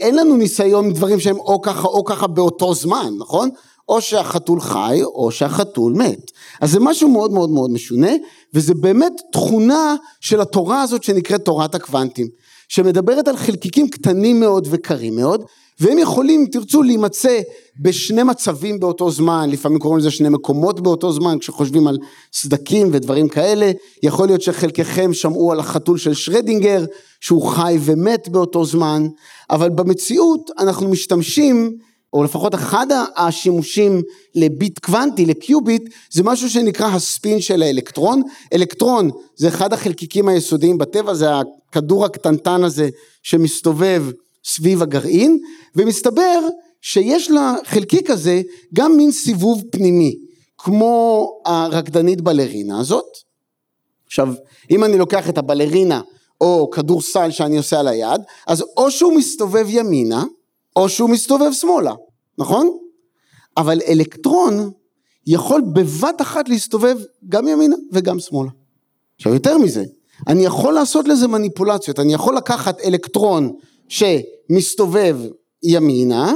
אין לנו ניסיון עם דברים שהם או ככה או ככה באותו זמן, נכון? או שהחתול חי או שהחתול מת. אז זה משהו מאוד מאוד מאוד משונה, וזה באמת תכונה של התורה הזאת שנקראת תורת הקוונטים, שמדברת על חלקיקים קטנים מאוד וקרים מאוד, והם יכולים, אם תרצו, להימצא בשני מצבים באותו זמן, לפעמים קוראים לזה שני מקומות באותו זמן, כשחושבים על סדקים ודברים כאלה, יכול להיות שחלקכם שמעו על החתול של שרדינגר, שהוא חי ומת באותו זמן, אבל במציאות אנחנו משתמשים או לפחות אחד השימושים לביט קוונטי, לקיוביט, זה משהו שנקרא הספין של האלקטרון. אלקטרון זה אחד החלקיקים היסודיים בטבע, זה הכדור הקטנטן הזה שמסתובב סביב הגרעין, ומסתבר שיש לחלקיק הזה גם מין סיבוב פנימי, כמו הרקדנית בלרינה הזאת. עכשיו, אם אני לוקח את הבלרינה או כדור סל שאני עושה על היד, אז או שהוא מסתובב ימינה, או שהוא מסתובב שמאלה, נכון? אבל אלקטרון יכול בבת אחת להסתובב גם ימינה וגם שמאלה. עכשיו יותר מזה, אני יכול לעשות לזה מניפולציות, אני יכול לקחת אלקטרון שמסתובב ימינה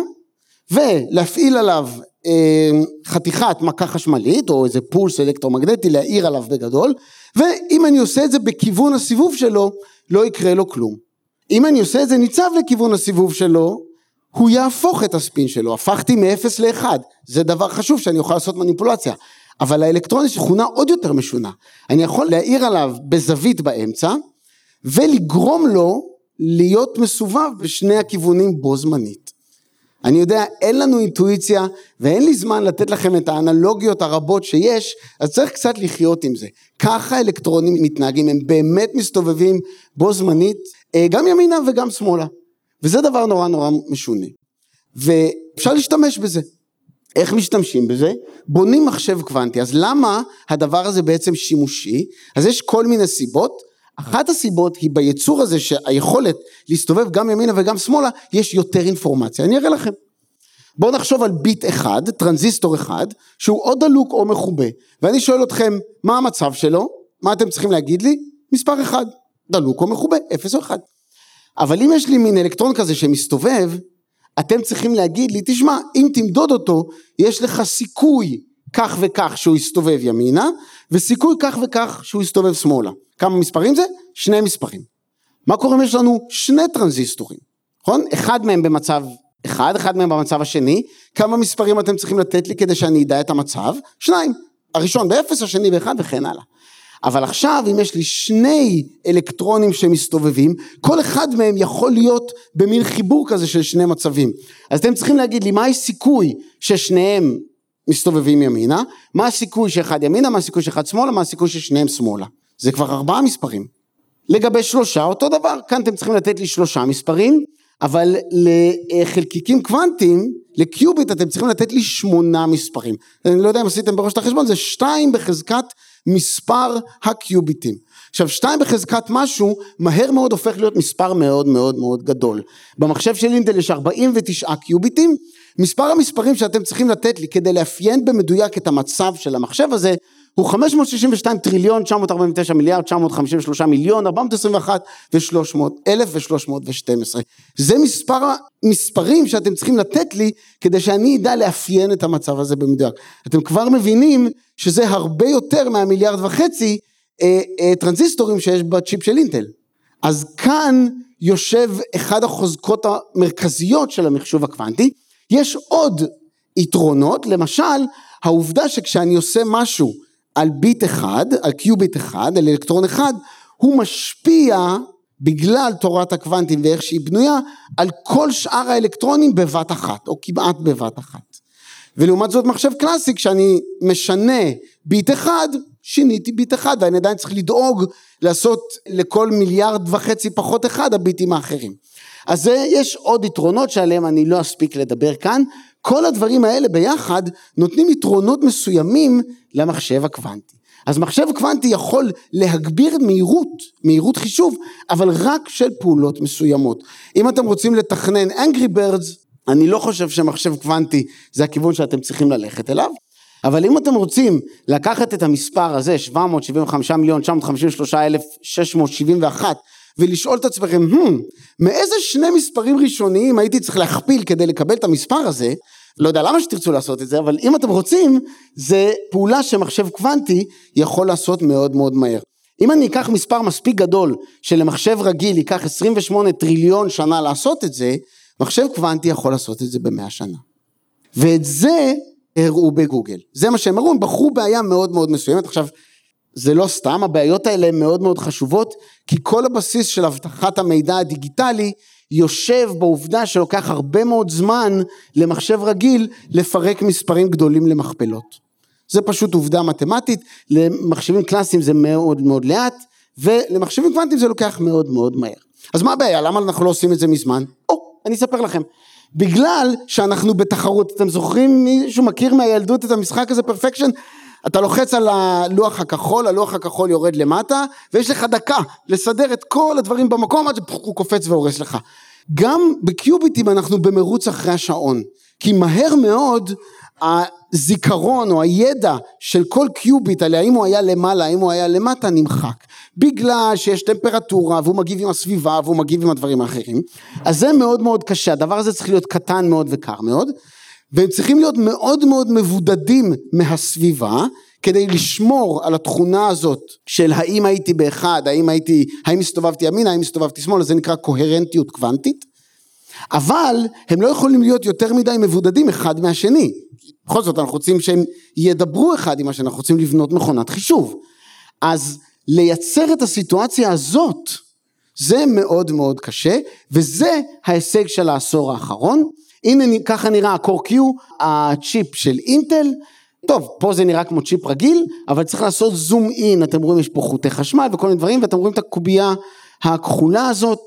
ולהפעיל עליו אה, חתיכת מכה חשמלית או איזה פולס אלקטרומגנטי להעיר עליו בגדול ואם אני עושה את זה בכיוון הסיבוב שלו לא יקרה לו כלום. אם אני עושה את זה ניצב לכיוון הסיבוב שלו הוא יהפוך את הספין שלו, הפכתי מ-0 ל-1, זה דבר חשוב שאני אוכל לעשות מניפולציה, אבל האלקטרון יש תכונה עוד יותר משונה, אני יכול להעיר עליו בזווית באמצע, ולגרום לו להיות מסובב בשני הכיוונים בו זמנית. אני יודע, אין לנו אינטואיציה ואין לי זמן לתת לכם את האנלוגיות הרבות שיש, אז צריך קצת לחיות עם זה. ככה אלקטרונים מתנהגים, הם באמת מסתובבים בו זמנית, אה, גם ימינה וגם שמאלה. וזה דבר נורא נורא משונה. ואפשר להשתמש בזה. איך משתמשים בזה? בונים מחשב קוונטי. אז למה הדבר הזה בעצם שימושי? אז יש כל מיני סיבות. אחת הסיבות היא ביצור הזה שהיכולת להסתובב גם ימינה וגם שמאלה, יש יותר אינפורמציה. אני אראה לכם. בואו נחשוב על ביט אחד, טרנזיסטור אחד, שהוא או דלוק או מכובה. ואני שואל אתכם, מה המצב שלו? מה אתם צריכים להגיד לי? מספר אחד, דלוק או מכובה, אפס או אחד. אבל אם יש לי מין אלקטרון כזה שמסתובב, אתם צריכים להגיד לי, תשמע, אם תמדוד אותו, יש לך סיכוי כך וכך שהוא יסתובב ימינה, וסיכוי כך וכך שהוא יסתובב שמאלה. כמה מספרים זה? שני מספרים. מה קורה אם יש לנו שני טרנזיסטורים, נכון? אחד מהם במצב אחד, אחד מהם במצב השני, כמה מספרים אתם צריכים לתת לי כדי שאני אדע את המצב? שניים. הראשון באפס, השני באחד וכן הלאה. אבל עכשיו אם יש לי שני אלקטרונים שמסתובבים, כל אחד מהם יכול להיות במין חיבור כזה של שני מצבים. אז אתם צריכים להגיד לי מה הסיכוי ששניהם מסתובבים ימינה, מה הסיכוי שאחד ימינה, מה הסיכוי שאחד שמאלה, מה הסיכוי ששניהם שמאלה. זה כבר ארבעה מספרים. לגבי שלושה אותו דבר, כאן אתם צריכים לתת לי שלושה מספרים, אבל לחלקיקים קוונטיים, לקיוביט אתם צריכים לתת לי שמונה מספרים. אני לא יודע אם עשיתם בראש את החשבון, זה שתיים בחזקת מספר הקיוביטים. עכשיו שתיים בחזקת משהו מהר מאוד הופך להיות מספר מאוד מאוד מאוד גדול. במחשב של אינטל יש 49 קיוביטים, מספר המספרים שאתם צריכים לתת לי כדי לאפיין במדויק את המצב של המחשב הזה הוא 562 טריליון 949 מיליארד 953 מיליון 421 ו-300 אלף ו-312 זה מספר המספרים שאתם צריכים לתת לי כדי שאני אדע לאפיין את המצב הזה במדויק. אתם כבר מבינים שזה הרבה יותר מהמיליארד וחצי אה, אה, טרנזיסטורים שיש בצ'יפ של אינטל. אז כאן יושב אחד החוזקות המרכזיות של המחשוב הקוונטי. יש עוד יתרונות למשל העובדה שכשאני עושה משהו על ביט אחד, על קיוביט אחד, על אלקטרון אחד, הוא משפיע בגלל תורת הקוונטים ואיך שהיא בנויה על כל שאר האלקטרונים בבת אחת או כמעט בבת אחת. ולעומת זאת מחשב קלאסי כשאני משנה ביט אחד שיניתי ביט אחד ואני עדיין צריך לדאוג לעשות לכל מיליארד וחצי פחות אחד הביטים האחרים. אז יש עוד יתרונות שעליהם אני לא אספיק לדבר כאן כל הדברים האלה ביחד נותנים יתרונות מסוימים למחשב הקוונטי. אז מחשב קוונטי יכול להגביר מהירות, מהירות חישוב, אבל רק של פעולות מסוימות. אם אתם רוצים לתכנן Angry Birds, אני לא חושב שמחשב קוונטי זה הכיוון שאתם צריכים ללכת אליו, אבל אם אתם רוצים לקחת את המספר הזה, 775 מיליון 953 אלף 671, ולשאול את עצמכם, hmm, מאיזה שני מספרים ראשוניים הייתי צריך להכפיל כדי לקבל את המספר הזה, לא יודע למה שתרצו לעשות את זה, אבל אם אתם רוצים, זה פעולה שמחשב קוונטי יכול לעשות מאוד מאוד מהר. אם אני אקח מספר מספיק גדול שלמחשב רגיל ייקח 28 טריליון שנה לעשות את זה, מחשב קוונטי יכול לעשות את זה במאה שנה. ואת זה הראו בגוגל. זה מה שהם הראו, הם בחרו בעיה מאוד מאוד מסוימת. עכשיו, זה לא סתם, הבעיות האלה הן מאוד מאוד חשובות, כי כל הבסיס של אבטחת המידע הדיגיטלי יושב בעובדה שלוקח הרבה מאוד זמן למחשב רגיל לפרק מספרים גדולים למכפלות. זה פשוט עובדה מתמטית, למחשבים קלאסיים זה מאוד מאוד לאט, ולמחשבים קוונטיים זה לוקח מאוד מאוד מהר. אז מה הבעיה? למה אנחנו לא עושים את זה מזמן? או, אני אספר לכם. בגלל שאנחנו בתחרות, אתם זוכרים מישהו מכיר מהילדות את המשחק הזה פרפקשן? אתה לוחץ על הלוח הכחול, הלוח הכחול יורד למטה, ויש לך דקה לסדר את כל הדברים במקום עד שהוא קופץ והורס לך. גם בקיוביטים אנחנו במרוץ אחרי השעון, כי מהר מאוד הזיכרון או הידע של כל קיוביט על האם הוא היה למעלה, האם הוא היה למטה, נמחק. בגלל שיש טמפרטורה והוא מגיב עם הסביבה והוא מגיב עם הדברים האחרים. אז זה מאוד מאוד קשה, הדבר הזה צריך להיות קטן מאוד וקר מאוד. והם צריכים להיות מאוד מאוד מבודדים מהסביבה כדי לשמור על התכונה הזאת של האם הייתי באחד, האם הייתי, האם הסתובבתי ימינה, האם הסתובבתי שמאלה, זה נקרא קוהרנטיות קוונטית, אבל הם לא יכולים להיות יותר מדי מבודדים אחד מהשני, בכל זאת אנחנו רוצים שהם ידברו אחד עם השני, אנחנו רוצים לבנות מכונת חישוב, אז לייצר את הסיטואציה הזאת זה מאוד מאוד קשה וזה ההישג של העשור האחרון הנה ככה נראה ה-core Q, הצ'יפ של אינטל, טוב, פה זה נראה כמו צ'יפ רגיל, אבל צריך לעשות zoom in, אתם רואים יש פה חוטי חשמל וכל מיני דברים, ואתם רואים את הקובייה הכחולה הזאת,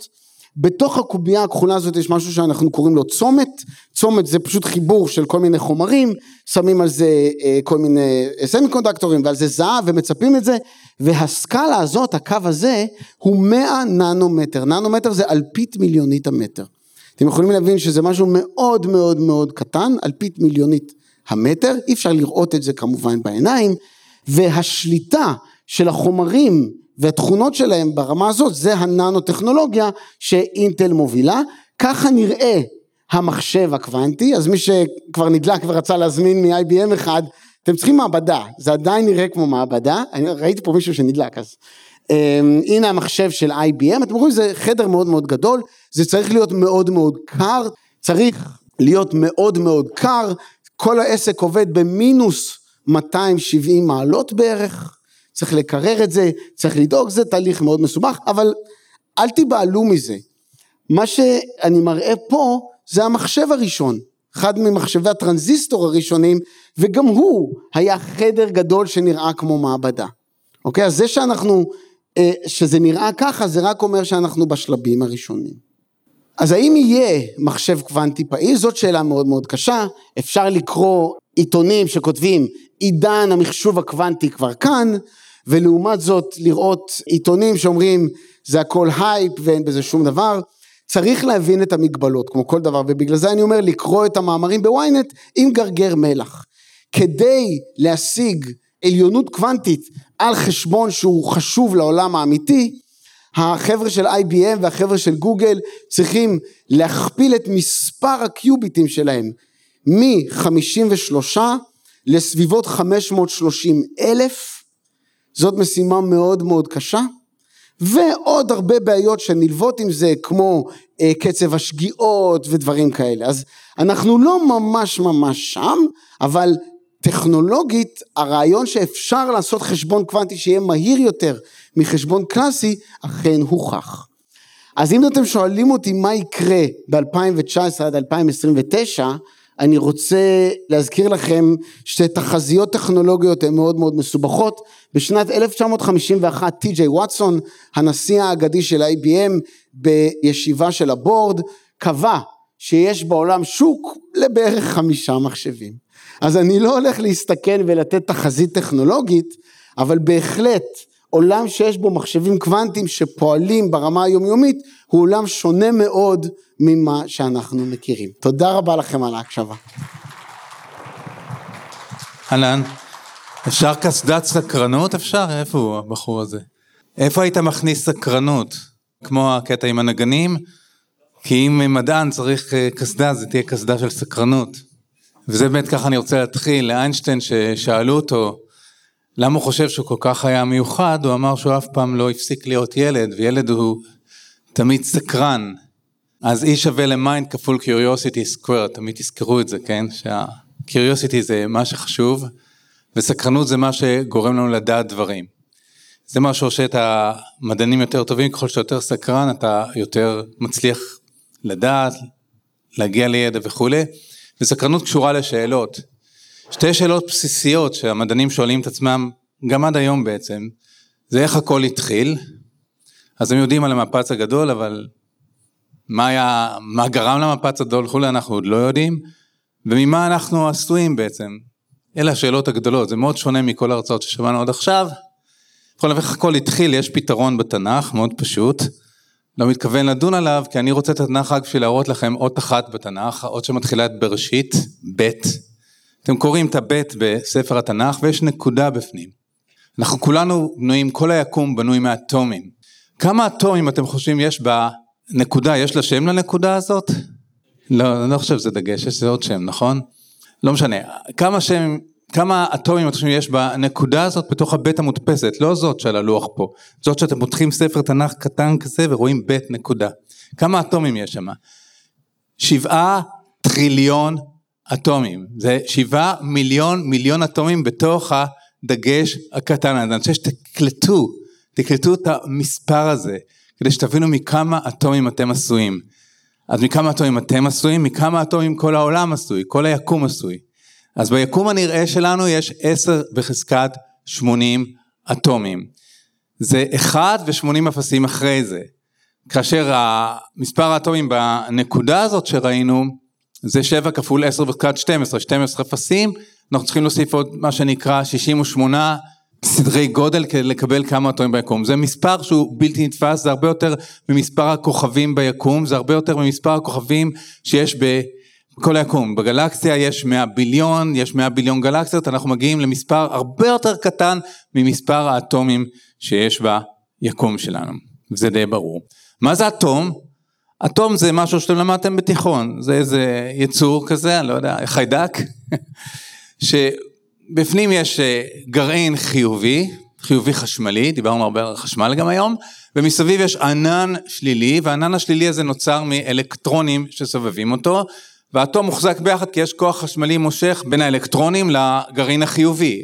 בתוך הקובייה הכחולה הזאת יש משהו שאנחנו קוראים לו צומת, צומת זה פשוט חיבור של כל מיני חומרים, שמים על זה אה, כל מיני semi conductor ים ועל זה זהב ומצפים את זה, והסקאלה הזאת, הקו הזה, הוא 100 ננומטר, ננומטר זה אלפית מיליונית המטר. אתם יכולים להבין שזה משהו מאוד מאוד מאוד קטן, אלפית מיליונית המטר, אי אפשר לראות את זה כמובן בעיניים, והשליטה של החומרים והתכונות שלהם ברמה הזאת, זה הננו טכנולוגיה שאינטל מובילה, ככה נראה המחשב הקוונטי, אז מי שכבר נדלק ורצה להזמין מ-IBM אחד, אתם צריכים מעבדה, זה עדיין נראה כמו מעבדה, אני ראיתי פה מישהו שנדלק אז. Um, הנה המחשב של IBM, אתם רואים זה חדר מאוד מאוד גדול, זה צריך להיות מאוד מאוד קר, צריך להיות מאוד מאוד קר, כל העסק עובד במינוס 270 מעלות בערך, צריך לקרר את זה, צריך לדאוג, זה תהליך מאוד מסובך, אבל אל תיבהלו מזה. מה שאני מראה פה זה המחשב הראשון, אחד ממחשבי הטרנזיסטור הראשונים, וגם הוא היה חדר גדול שנראה כמו מעבדה. אוקיי? אז זה שאנחנו, שזה נראה ככה, זה רק אומר שאנחנו בשלבים הראשונים. אז האם יהיה מחשב קוונטי פעיל? זאת שאלה מאוד מאוד קשה. אפשר לקרוא עיתונים שכותבים עידן המחשוב הקוונטי כבר כאן, ולעומת זאת לראות עיתונים שאומרים זה הכל הייפ ואין בזה שום דבר. צריך להבין את המגבלות כמו כל דבר ובגלל זה אני אומר לקרוא את המאמרים בוויינט עם גרגר מלח. כדי להשיג עליונות קוונטית על חשבון שהוא חשוב לעולם האמיתי, החבר'ה של IBM והחבר'ה של גוגל צריכים להכפיל את מספר הקיוביטים שלהם מ-53 לסביבות 530 אלף, זאת משימה מאוד מאוד קשה. ועוד הרבה בעיות שנלוות עם זה כמו אה, קצב השגיאות ודברים כאלה אז אנחנו לא ממש ממש שם אבל טכנולוגית הרעיון שאפשר לעשות חשבון קוונטי שיהיה מהיר יותר מחשבון קלאסי אכן הוכח. אז אם אתם שואלים אותי מה יקרה ב-2019 עד 2029 אני רוצה להזכיר לכם שתחזיות טכנולוגיות הן מאוד מאוד מסובכות. בשנת 1951 טי.ג'יי וואטסון, הנשיא האגדי של IBM, בישיבה של הבורד, קבע שיש בעולם שוק לבערך חמישה מחשבים. אז אני לא הולך להסתכן ולתת תחזית טכנולוגית, אבל בהחלט עולם שיש בו מחשבים קוונטיים שפועלים ברמה היומיומית, הוא עולם שונה מאוד ממה שאנחנו מכירים. תודה רבה לכם על ההקשבה. אהלן, אפשר קסדת סקרנות? אפשר? איפה הוא הבחור הזה? איפה היית מכניס סקרנות? כמו הקטע עם הנגנים? כי אם מדען צריך אה, קסדה, זה תהיה קסדה של סקרנות. וזה באמת ככה אני רוצה להתחיל, לאיינשטיין ששאלו אותו למה הוא חושב שהוא כל כך היה מיוחד, הוא אמר שהוא אף פעם לא הפסיק להיות ילד, וילד הוא תמיד סקרן. אז E שווה ל mind כפול curiosity square, תמיד תזכרו את זה, כן? שה-curiosity זה מה שחשוב, וסקרנות זה מה שגורם לנו לדעת דברים. זה מה שעושה את המדענים יותר טובים, ככל שאתה יותר סקרן אתה יותר מצליח לדעת, להגיע לידע וכולי, וסקרנות קשורה לשאלות. שתי שאלות בסיסיות שהמדענים שואלים את עצמם, גם עד היום בעצם, זה איך הכל התחיל, אז הם יודעים על המפץ הגדול, אבל מה היה, מה גרם למפץ הגדול וכולי, אנחנו עוד לא יודעים, וממה אנחנו עשויים בעצם. אלה השאלות הגדולות, זה מאוד שונה מכל ההרצאות ששמענו עד עכשיו. בכל אופן, איך הכל התחיל, יש פתרון בתנ"ך, מאוד פשוט. לא מתכוון לדון עליו, כי אני רוצה את התנ"ך רק בשביל להראות לכם אות אחת בתנ"ך, האות שמתחילה את בראשית, ב', אתם קוראים את הבית בספר התנ"ך ויש נקודה בפנים. אנחנו כולנו בנויים, כל היקום בנוי מאטומים. כמה אטומים אתם חושבים יש בנקודה, יש לה שם לנקודה הזאת? לא, אני לא חושב שזה דגש, יש עוד שם, נכון? לא משנה. כמה שם, כמה אטומים אתם חושבים יש בנקודה הזאת בתוך הבית המודפסת, לא זאת של הלוח פה, זאת שאתם פותחים ספר תנ"ך קטן כזה ורואים בית נקודה. כמה אטומים יש שם? שבעה טריליון אטומים, זה שבעה מיליון מיליון אטומים בתוך הדגש הקטן הזה, אני רוצה שתקלטו, תקלטו את המספר הזה, כדי שתבינו מכמה אטומים אתם עשויים. אז מכמה אטומים אתם עשויים, מכמה אטומים כל העולם עשוי, כל היקום עשוי. אז ביקום הנראה שלנו יש עשר בחזקת שמונים אטומים. זה אחד ושמונים אפסים אחרי זה. כאשר מספר האטומים בנקודה הזאת שראינו, זה 7 כפול 10 בחזקת 12, 12 אפסים, אנחנו צריכים להוסיף עוד מה שנקרא 68 סדרי גודל כדי לקבל כמה אטומים ביקום. זה מספר שהוא בלתי נתפס, זה הרבה יותר ממספר הכוכבים ביקום, זה הרבה יותר ממספר הכוכבים שיש בכל היקום. בגלקסיה יש 100 ביליון, יש 100 ביליון גלקסיות, אנחנו מגיעים למספר הרבה יותר קטן ממספר האטומים שיש ביקום שלנו, וזה די ברור. מה זה אטום? אטום זה משהו שאתם למדתם בתיכון, זה איזה יצור כזה, אני לא יודע, חיידק, שבפנים יש אה, גרעין חיובי, חיובי חשמלי, דיברנו הרבה על חשמל גם היום, ומסביב יש ענן שלילי, והענן השלילי הזה נוצר מאלקטרונים שסובבים אותו, והאטום מוחזק ביחד כי יש כוח חשמלי מושך בין האלקטרונים לגרעין החיובי.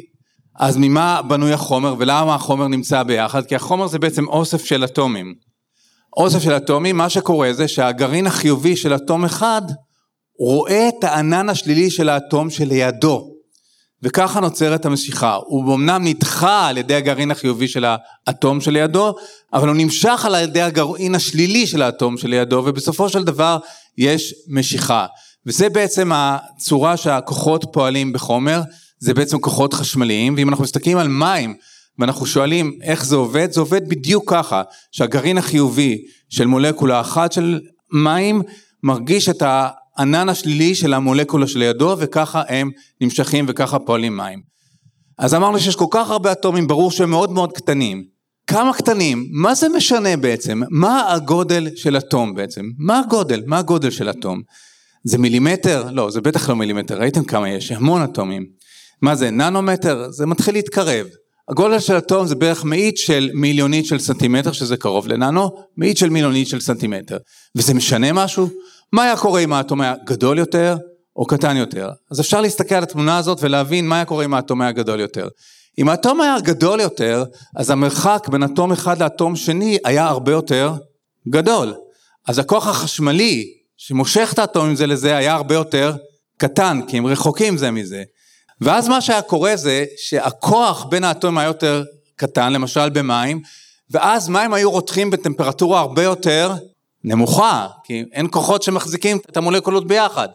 אז ממה בנוי החומר ולמה החומר נמצא ביחד? כי החומר זה בעצם אוסף של אטומים. אוסף של אטומים, מה שקורה זה שהגרעין החיובי של אטום אחד רואה את הענן השלילי של האטום שלידו. וככה נוצרת המשיכה. הוא אמנם נדחה על ידי הגרעין החיובי של האטום שלידו, אבל הוא נמשך על ידי הגרעין השלילי של האטום שלידו, ובסופו של דבר יש משיכה. וזה בעצם הצורה שהכוחות פועלים בחומר, זה בעצם כוחות חשמליים, ואם אנחנו מסתכלים על מים, ואנחנו שואלים איך זה עובד, זה עובד בדיוק ככה, שהגרעין החיובי של מולקולה אחת של מים, מרגיש את הענן השלילי של המולקולה שלידו, וככה הם נמשכים וככה פועלים מים. אז אמרנו שיש כל כך הרבה אטומים, ברור שהם מאוד מאוד קטנים. כמה קטנים? מה זה משנה בעצם? מה הגודל של אטום בעצם? מה הגודל? מה הגודל של אטום? זה מילימטר? לא, זה בטח לא מילימטר, ראיתם כמה יש? המון אטומים. מה זה, ננומטר? זה מתחיל להתקרב. הגודל של אטום זה בערך מאית של מיליונית של סנטימטר, שזה קרוב לננו, מאית של מיליונית של סנטימטר. וזה משנה משהו? מה היה קורה אם האטום היה גדול יותר או קטן יותר? אז אפשר להסתכל על התמונה הזאת ולהבין מה היה קורה אם האטום היה גדול יותר. אם האטום היה גדול יותר, אז המרחק בין אטום אחד לאטום שני היה הרבה יותר גדול. אז הכוח החשמלי שמושך את האטומים זה לזה היה הרבה יותר קטן, כי הם רחוקים זה מזה. ואז מה שהיה קורה זה שהכוח בין האטומים היה יותר קטן, למשל במים, ואז מים היו רותחים בטמפרטורה הרבה יותר נמוכה, כי אין כוחות שמחזיקים את המולקולות ביחד.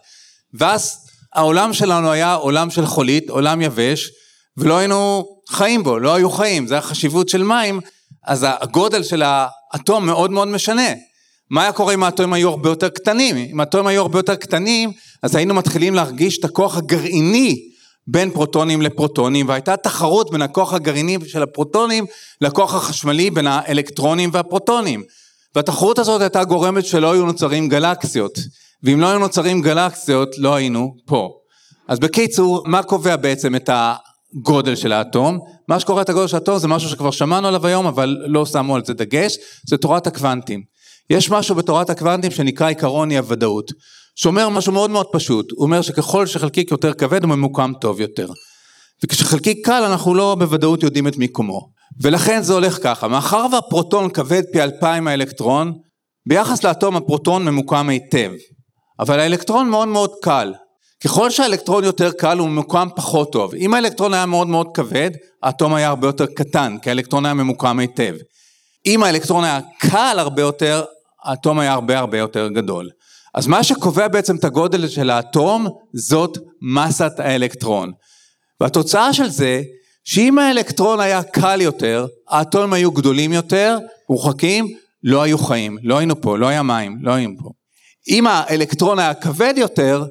ואז העולם שלנו היה עולם של חולית, עולם יבש, ולא היינו חיים בו, לא היו חיים, זה החשיבות של מים, אז הגודל של האטום מאוד מאוד משנה. מה היה קורה אם האטומים היו הרבה יותר קטנים? אם האטומים היו הרבה יותר קטנים, אז היינו מתחילים להרגיש את הכוח הגרעיני בין פרוטונים לפרוטונים, והייתה תחרות בין הכוח הגרעיני של הפרוטונים לכוח החשמלי בין האלקטרונים והפרוטונים. והתחרות הזאת הייתה גורמת שלא היו נוצרים גלקסיות, ואם לא היו נוצרים גלקסיות לא היינו פה. אז בקיצור, מה קובע בעצם את הגודל של האטום? מה שקורה את הגודל של האטום זה משהו שכבר שמענו עליו היום, אבל לא שמו על זה דגש, זה תורת הקוונטים. יש משהו בתורת הקוונטים שנקרא עיקרון אי הוודאות, שאומר משהו מאוד מאוד פשוט, הוא אומר שככל שחלקיק יותר כבד הוא ממוקם טוב יותר. וכשחלקיק קל אנחנו לא בוודאות יודעים את מיקומו. ולכן זה הולך ככה, מאחר והפרוטון כבד פי אלפיים האלקטרון, ביחס לאטום הפרוטון ממוקם היטב. אבל האלקטרון מאוד מאוד קל. ככל שהאלקטרון יותר קל הוא ממוקם פחות טוב. אם האלקטרון היה מאוד מאוד כבד, האטום היה הרבה יותר קטן, כי האלקטרון היה ממוקם היטב. אם האלקטרון היה קל הרבה יותר, האטום היה הרבה הרבה יותר גדול. אז מה שקובע בעצם את הגודל של האטום זאת מסת האלקטרון. והתוצאה של זה שאם האלקטרון היה קל יותר, האטומים היו גדולים יותר, מורחקים, לא היו חיים, לא היינו פה, לא היה מים, לא היינו פה. אם האלקטרון היה כבד יותר,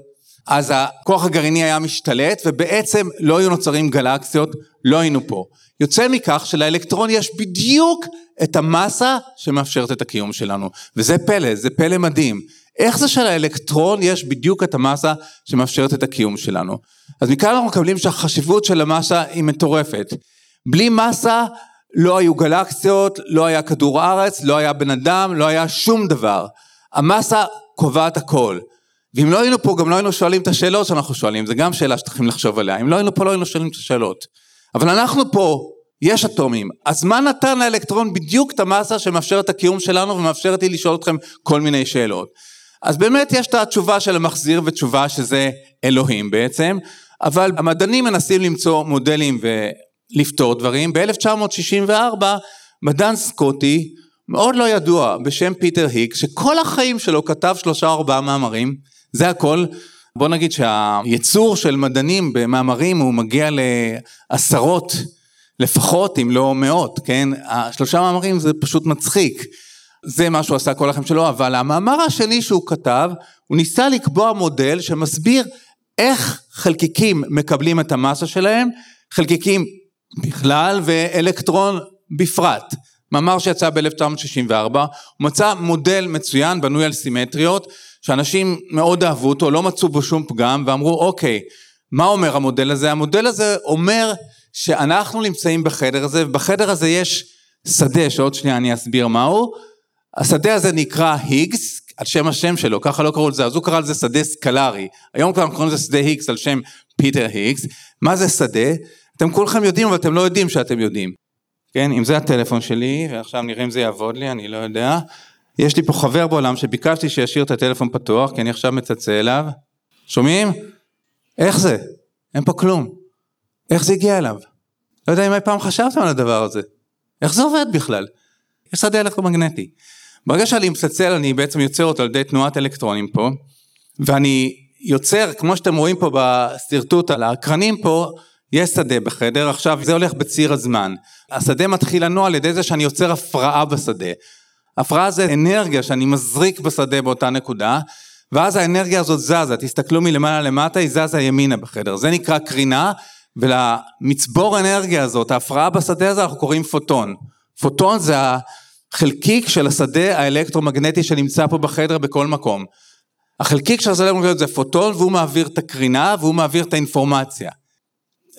אז הכוח הגרעיני היה משתלט ובעצם לא היו נוצרים גלקסיות, לא היינו פה. יוצא מכך שלאלקטרון יש בדיוק את המסה שמאפשרת את הקיום שלנו. וזה פלא, זה פלא מדהים. איך זה שלאלקטרון יש בדיוק את המסה שמאפשרת את הקיום שלנו? אז מכאן אנחנו מקבלים שהחשיבות של המסה היא מטורפת. בלי מסה לא היו גלקסיות, לא היה כדור הארץ, לא היה בן אדם, לא היה שום דבר. המסה קובעת הכל. ואם לא היינו פה, גם לא היינו שואלים את השאלות שאנחנו שואלים, זו גם שאלה שצריכים לחשוב עליה. אם לא היינו פה, לא היינו שואלים את השאלות. אבל אנחנו פה, יש אטומים. אז מה נתן לאלקטרון בדיוק את המסה שמאפשרת את הקיום שלנו ומאפשרת לי לשאול אתכם כל מיני שאלות. אז באמת יש את התשובה של המחזיר ותשובה שזה אלוהים בעצם, אבל המדענים מנסים למצוא מודלים ולפתור דברים. ב-1964 מדען סקוטי מאוד לא ידוע בשם פיטר היק, שכל החיים שלו כתב שלושה ארבעה מאמרים, זה הכל. בוא נגיד שהייצור של מדענים במאמרים הוא מגיע לעשרות לפחות אם לא מאות, כן? השלושה מאמרים זה פשוט מצחיק. זה מה שהוא עשה כל החיים שלו, אבל המאמר השני שהוא כתב, הוא ניסה לקבוע מודל שמסביר איך חלקיקים מקבלים את המסה שלהם, חלקיקים בכלל ואלקטרון בפרט. מאמר שיצא ב-1964, הוא מצא מודל מצוין בנוי על סימטריות, שאנשים מאוד אהבו אותו, לא מצאו בו שום פגם, ואמרו אוקיי, מה אומר המודל הזה? המודל הזה אומר שאנחנו נמצאים בחדר הזה, ובחדר הזה יש שדה, שעוד שנייה אני אסביר מהו, השדה הזה נקרא היגס, על שם השם שלו, ככה לא קראו לזה, אז הוא קרא לזה שדה סקלרי, היום כבר קוראים לזה שדה היגס על שם פיטר היגס, מה זה שדה? אתם כולכם יודעים אבל אתם לא יודעים שאתם יודעים, כן, אם זה הטלפון שלי, ועכשיו נראה אם זה יעבוד לי, אני לא יודע, יש לי פה חבר בעולם שביקשתי שישאיר את הטלפון פתוח, כי אני עכשיו מצלצל אליו, שומעים? איך זה? אין פה כלום. איך זה הגיע אליו? לא יודע אם אי פעם חשבתם על הדבר הזה. איך זה עובד בכלל? יש שדה אלקטרומגנטי. ברגע שאני מצלצל אני בעצם יוצר אותו על ידי תנועת אלקטרונים פה, ואני יוצר, כמו שאתם רואים פה בשרטוט על הקרנים פה, יש שדה בחדר, עכשיו זה הולך בציר הזמן. השדה מתחיל לנוע על ידי זה שאני יוצר הפרעה בשדה. הפרעה זה אנרגיה שאני מזריק בשדה באותה נקודה, ואז האנרגיה הזאת זזה, תסתכלו מלמעלה למטה, היא זזה ימינה בחדר. זה נקרא קרינה, ולמצבור האנרגיה הזאת, ההפרעה בשדה הזה, אנחנו קוראים פוטון. פוטון זה החלקיק של השדה האלקטרומגנטי שנמצא פה בחדר בכל מקום. החלקיק של השדה האלקטרומגנטי זה פוטון, והוא מעביר את הקרינה, והוא מעביר את האינפורמציה.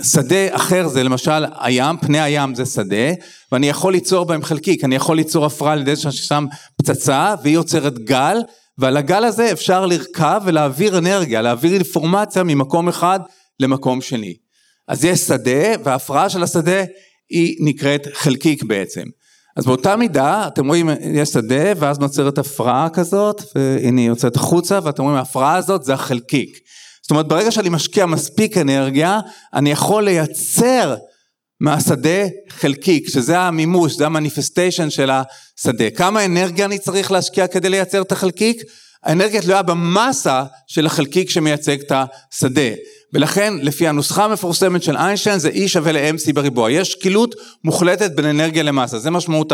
שדה אחר זה למשל הים, פני הים זה שדה, ואני יכול ליצור בהם חלקיק, אני יכול ליצור הפרעה על ידי שאני שם פצצה, והיא יוצרת גל, ועל הגל הזה אפשר לרכב ולהעביר אנרגיה, להעביר אינפורמציה ממקום אחד למקום שני. אז יש שדה, וההפרעה של השדה היא נקראת חלקיק בעצם. אז באותה מידה, אתם רואים, יש שדה, ואז נוצרת הפרעה כזאת, והנה היא יוצאת החוצה, ואתם רואים, ההפרעה הזאת זה החלקיק. זאת אומרת, ברגע שאני משקיע מספיק אנרגיה, אני יכול לייצר מהשדה חלקיק, שזה המימוש, זה המניפסטיישן של השדה. כמה אנרגיה אני צריך להשקיע כדי לייצר את החלקיק? האנרגיה תלויה במסה של החלקיק שמייצג את השדה. ולכן לפי הנוסחה המפורסמת של איינשטיין זה E שווה ל-MC בריבוע. יש שקילות מוחלטת בין אנרגיה למסה, זה משמעות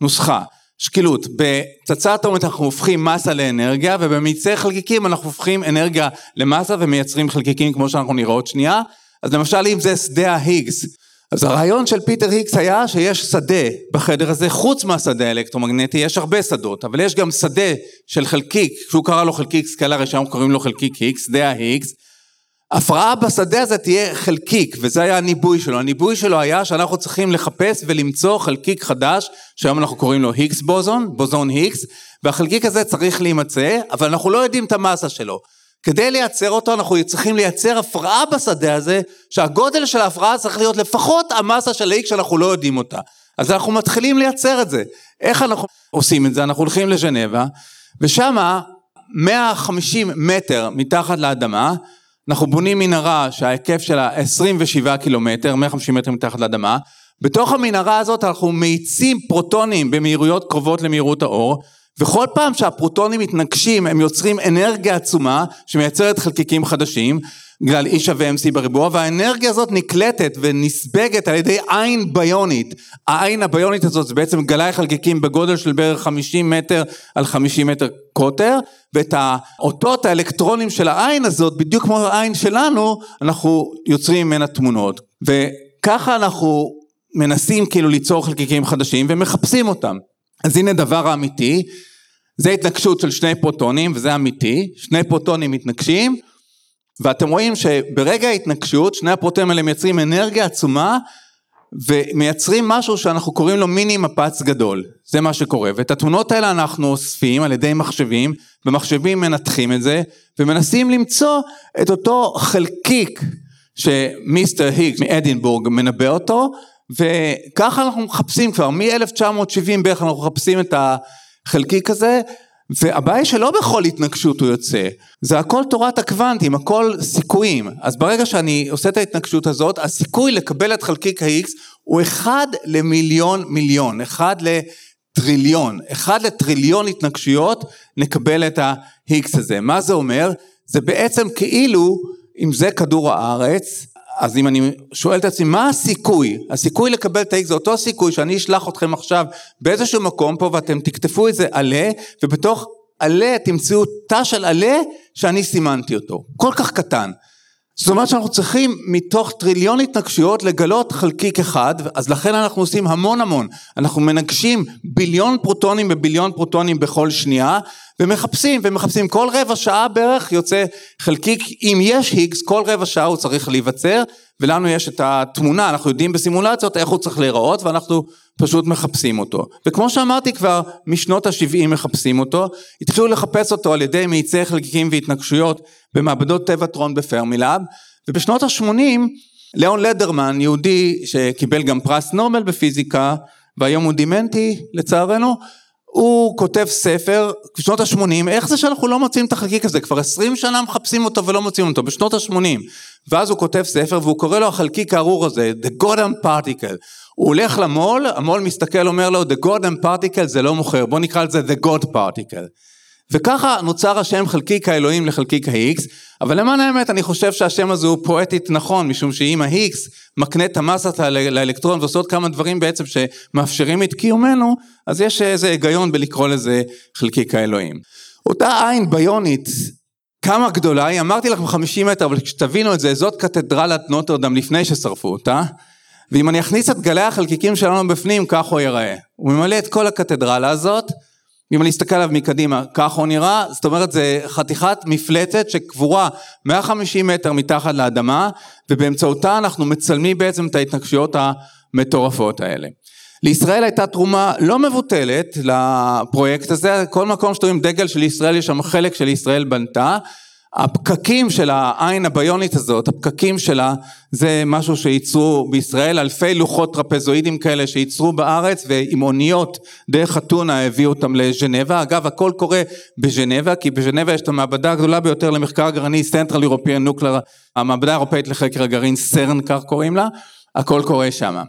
הנוסחה. שקילות, בפצצה אטומית אנחנו הופכים מסה לאנרגיה ובמאיצי חלקיקים אנחנו הופכים אנרגיה למסה ומייצרים חלקיקים כמו שאנחנו נראה עוד שנייה. אז למשל אם זה שדה ההיגס, אז הרעיון של פיטר היגס היה שיש שדה בחדר הזה, חוץ מהשדה האלקטרומגנטי, יש הרבה שדות, אבל יש גם שדה של חלקיק, שהוא קרא לו חלקיק סקלרי, שם קוראים לו חלקיק היגס, שדה ההיגס, הפרעה בשדה הזה תהיה חלקיק, וזה היה הניבוי שלו. הניבוי שלו היה שאנחנו צריכים לחפש ולמצוא חלקיק חדש, שהיום אנחנו קוראים לו היגס בוזון, בוזון היגס, והחלקיק הזה צריך להימצא, אבל אנחנו לא יודעים את המסה שלו. כדי לייצר אותו אנחנו צריכים לייצר הפרעה בשדה הזה, שהגודל של ההפרעה צריך להיות לפחות המסה של ה-X שאנחנו לא יודעים אותה. אז אנחנו מתחילים לייצר את זה. איך אנחנו עושים את זה? אנחנו הולכים לז'נבה, ושמה 150 מטר מתחת לאדמה, אנחנו בונים מנהרה שההיקף שלה 27 קילומטר, 150 מטר מתחת לאדמה, בתוך המנהרה הזאת אנחנו מאיצים פרוטונים במהירויות קרובות למהירות האור, וכל פעם שהפרוטונים מתנגשים הם יוצרים אנרגיה עצומה שמייצרת חלקיקים חדשים, בגלל E שווה MC בריבוע, והאנרגיה הזאת נקלטת ונספגת על ידי עין ביונית. העין הביונית הזאת זה בעצם גלאי חלקיקים בגודל של בערך 50 מטר על 50 מטר קוטר, ואת האותות האלקטרונים של העין הזאת, בדיוק כמו העין שלנו, אנחנו יוצרים ממנה תמונות. וככה אנחנו מנסים כאילו ליצור חלקיקים חדשים ומחפשים אותם. אז הנה דבר האמיתי, זה התנגשות של שני פרוטונים וזה אמיתי, שני פרוטונים מתנגשים ואתם רואים שברגע ההתנגשות שני הפרוטונים האלה מייצרים אנרגיה עצומה ומייצרים משהו שאנחנו קוראים לו מיני מפץ גדול, זה מה שקורה. ואת התמונות האלה אנחנו אוספים על ידי מחשבים ומחשבים מנתחים את זה ומנסים למצוא את אותו חלקיק שמיסטר היגס מאדינבורג מנבא אותו וככה אנחנו מחפשים כבר מ-1970 בערך אנחנו מחפשים את החלקיק הזה והבעיה שלא בכל התנגשות הוא יוצא, זה הכל תורת הקוונטים, הכל סיכויים. אז ברגע שאני עושה את ההתנגשות הזאת, הסיכוי לקבל את חלקיק ה-X הוא אחד למיליון מיליון, אחד לטריליון, אחד לטריליון התנגשויות נקבל את ה-X הזה. מה זה אומר? זה בעצם כאילו אם זה כדור הארץ, אז אם אני שואל את עצמי מה הסיכוי, הסיכוי לקבל את ה-X זה אותו סיכוי שאני אשלח אתכם עכשיו באיזשהו מקום פה ואתם תכתפו איזה עלה ובתוך עלה תמצאו תא של עלה שאני סימנתי אותו, כל כך קטן. זאת אומרת שאנחנו צריכים מתוך טריליון התנגשויות לגלות חלקיק אחד, אז לכן אנחנו עושים המון המון. אנחנו מנגשים ביליון פרוטונים בביליון פרוטונים בכל שנייה, ומחפשים ומחפשים. כל רבע שעה בערך יוצא חלקיק, אם יש היגס, כל רבע שעה הוא צריך להיווצר, ולנו יש את התמונה, אנחנו יודעים בסימולציות איך הוא צריך להיראות, ואנחנו פשוט מחפשים אותו. וכמו שאמרתי כבר, משנות ה-70 מחפשים אותו, התחילו לחפש אותו על ידי מאיצי חלקיקים והתנגשויות במעבדות טבטרון בפרמילאב, ובשנות ה-80 ליאון לדרמן, יהודי שקיבל גם פרס נובל בפיזיקה, והיום הוא דימנטי לצערנו, הוא כותב ספר בשנות ה-80, איך זה שאנחנו לא מוצאים את החלקיק הזה, כבר 20 שנה מחפשים אותו ולא מוצאים אותו, בשנות ה-80. ואז הוא כותב ספר והוא קורא לו החלקיק הארור הזה, The Goddam Particle. הוא הולך למו"ל, המו"ל מסתכל אומר לו, The Goddam Particle זה לא מוכר, בוא נקרא לזה The God Particle. וככה נוצר השם חלקיק האלוהים לחלקיק ה-X, אבל למען האמת אני חושב שהשם הזה הוא פואטית נכון, משום שאם ה-X מקנה את המסה לאלקטרון ועושה עוד כמה דברים בעצם שמאפשרים את קיומנו, אז יש איזה היגיון בלקרוא לזה חלקיק האלוהים. אותה עין ביונית, כמה גדולה היא, אמרתי לכם 50 מטר, אבל כשתבינו את זה, זאת קתדרלת נוטרדם לפני ששרפו אותה, ואם אני אכניס את גלי החלקיקים שלנו בפנים, כך הוא ייראה. הוא ממלא את כל הקתדרלה הזאת, אם אני אסתכל עליו מקדימה, כך הוא נראה, זאת אומרת זה חתיכת מפלטת שקבורה 150 מטר מתחת לאדמה, ובאמצעותה אנחנו מצלמים בעצם את ההתנגשויות המטורפות האלה. לישראל הייתה תרומה לא מבוטלת לפרויקט הזה, כל מקום שאתם רואים דגל של ישראל יש שם חלק של ישראל בנתה, הפקקים של העין הביונית הזאת, הפקקים שלה, זה משהו שייצרו בישראל, אלפי לוחות טרפזואידים כאלה שייצרו בארץ ועם אוניות דרך אתונה הביאו אותם לז'נבה, אגב הכל קורה בז'נבה, כי בז'נבה יש את המעבדה הגדולה ביותר למחקר גרעיני, Central European Nuclear, המעבדה האירופאית לחקר הגרעין, סרן כך קוראים לה, הכל קורה שם.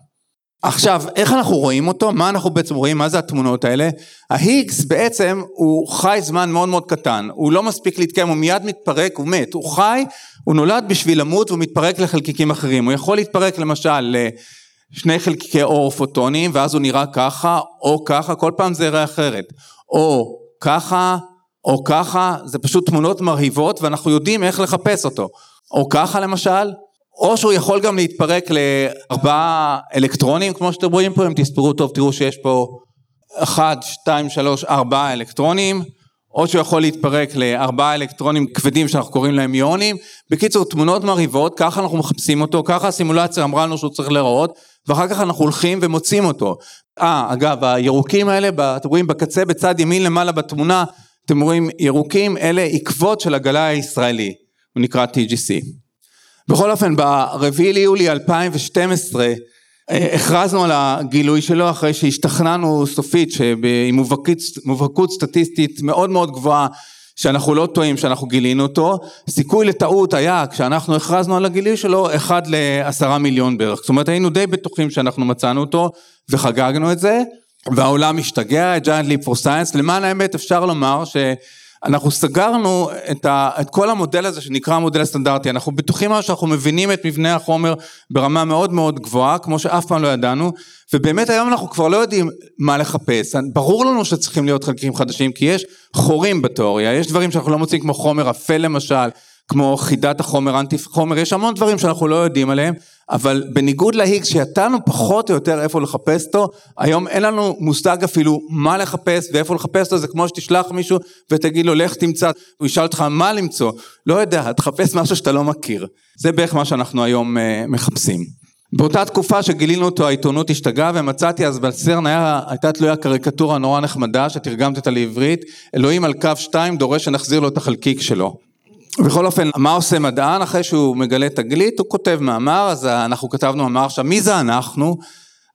עכשיו, איך אנחנו רואים אותו? מה אנחנו בעצם רואים? מה זה התמונות האלה? ההיגס בעצם הוא חי זמן מאוד מאוד קטן, הוא לא מספיק להתקיים, הוא מיד מתפרק, הוא מת, הוא חי, הוא נולד בשביל למות והוא מתפרק לחלקיקים אחרים, הוא יכול להתפרק למשל לשני חלקיקי אור פוטונים ואז הוא נראה ככה או ככה, כל פעם זה יראה אחרת, או ככה או ככה, זה פשוט תמונות מרהיבות ואנחנו יודעים איך לחפש אותו, או ככה למשל, או שהוא יכול גם להתפרק לארבעה אלקטרונים, כמו שאתם רואים פה, אם תספרו טוב תראו שיש פה אחד, שתיים, שלוש, ארבעה אלקטרונים, או שהוא יכול להתפרק לארבעה אלקטרונים כבדים שאנחנו קוראים להם איונים. בקיצור, תמונות מרהיבות, ככה אנחנו מחפשים אותו, ככה הסימולציה אמרה לנו שהוא צריך להיראות, ואחר כך אנחנו הולכים ומוצאים אותו. אה, אגב, הירוקים האלה, אתם רואים בקצה בצד ימין למעלה בתמונה, אתם רואים ירוקים, אלה עקבות של הגלאי הישראלי, הוא נקרא TGC. בכל אופן ברביעי ליולי 2012 אה, הכרזנו על הגילוי שלו אחרי שהשתכנענו סופית שעם מובהקות סטטיסטית מאוד מאוד גבוהה שאנחנו לא טועים שאנחנו גילינו אותו, סיכוי לטעות היה כשאנחנו הכרזנו על הגילוי שלו אחד לעשרה מיליון בערך, זאת אומרת היינו די בטוחים שאנחנו מצאנו אותו וחגגנו את זה. והעולם השתגע, giant leap for science, למען האמת אפשר לומר ש... אנחנו סגרנו את, ה, את כל המודל הזה שנקרא המודל הסטנדרטי, אנחנו בטוחים מאוד שאנחנו מבינים את מבנה החומר ברמה מאוד מאוד גבוהה, כמו שאף פעם לא ידענו, ובאמת היום אנחנו כבר לא יודעים מה לחפש, ברור לנו שצריכים להיות חלקים חדשים, כי יש חורים בתיאוריה, יש דברים שאנחנו לא מוצאים כמו חומר אפל למשל, כמו חידת החומר, אנטי חומר, יש המון דברים שאנחנו לא יודעים עליהם, אבל בניגוד להיגס שידענו פחות או יותר איפה לחפש אותו, היום אין לנו מושג אפילו מה לחפש ואיפה לחפש אותו, זה כמו שתשלח מישהו ותגיד לו לך תמצא, הוא ישאל אותך מה למצוא, לא יודע, תחפש משהו שאתה לא מכיר, זה בערך מה שאנחנו היום uh, מחפשים. באותה תקופה שגילינו אותו העיתונות השתגעה ומצאתי אז בסרן היה, הייתה תלויה קריקטורה נורא נחמדה שתרגמתי אותה לעברית, אלוהים על קו 2 דורש שנחזיר לו את החלקיק שלו. בכל אופן, מה עושה מדען אחרי שהוא מגלה תגלית? הוא כותב מאמר, אז אנחנו כתבנו מאמר עכשיו, מי זה אנחנו?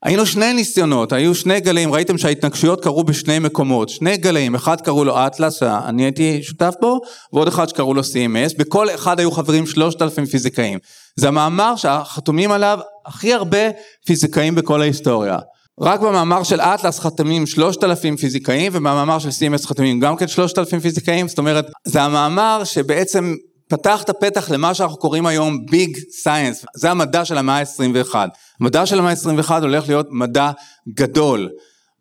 היינו שני ניסיונות, היו שני גלים, ראיתם שההתנגשויות קרו בשני מקומות, שני גלים, אחד קראו לו אטלס, שאני הייתי שותף בו, ועוד אחד שקראו לו CMS, בכל אחד היו חברים שלושת אלפים פיזיקאים. זה המאמר שחתומים עליו הכי הרבה פיזיקאים בכל ההיסטוריה. רק במאמר של אטלס חתמים שלושת אלפים פיזיקאים ובמאמר של CMS חתמים גם כן שלושת אלפים פיזיקאים, זאת אומרת זה המאמר שבעצם פתח את הפתח למה שאנחנו קוראים היום ביג סייאנס, זה המדע של המאה ה-21. המדע של המאה ה-21 הולך להיות מדע גדול,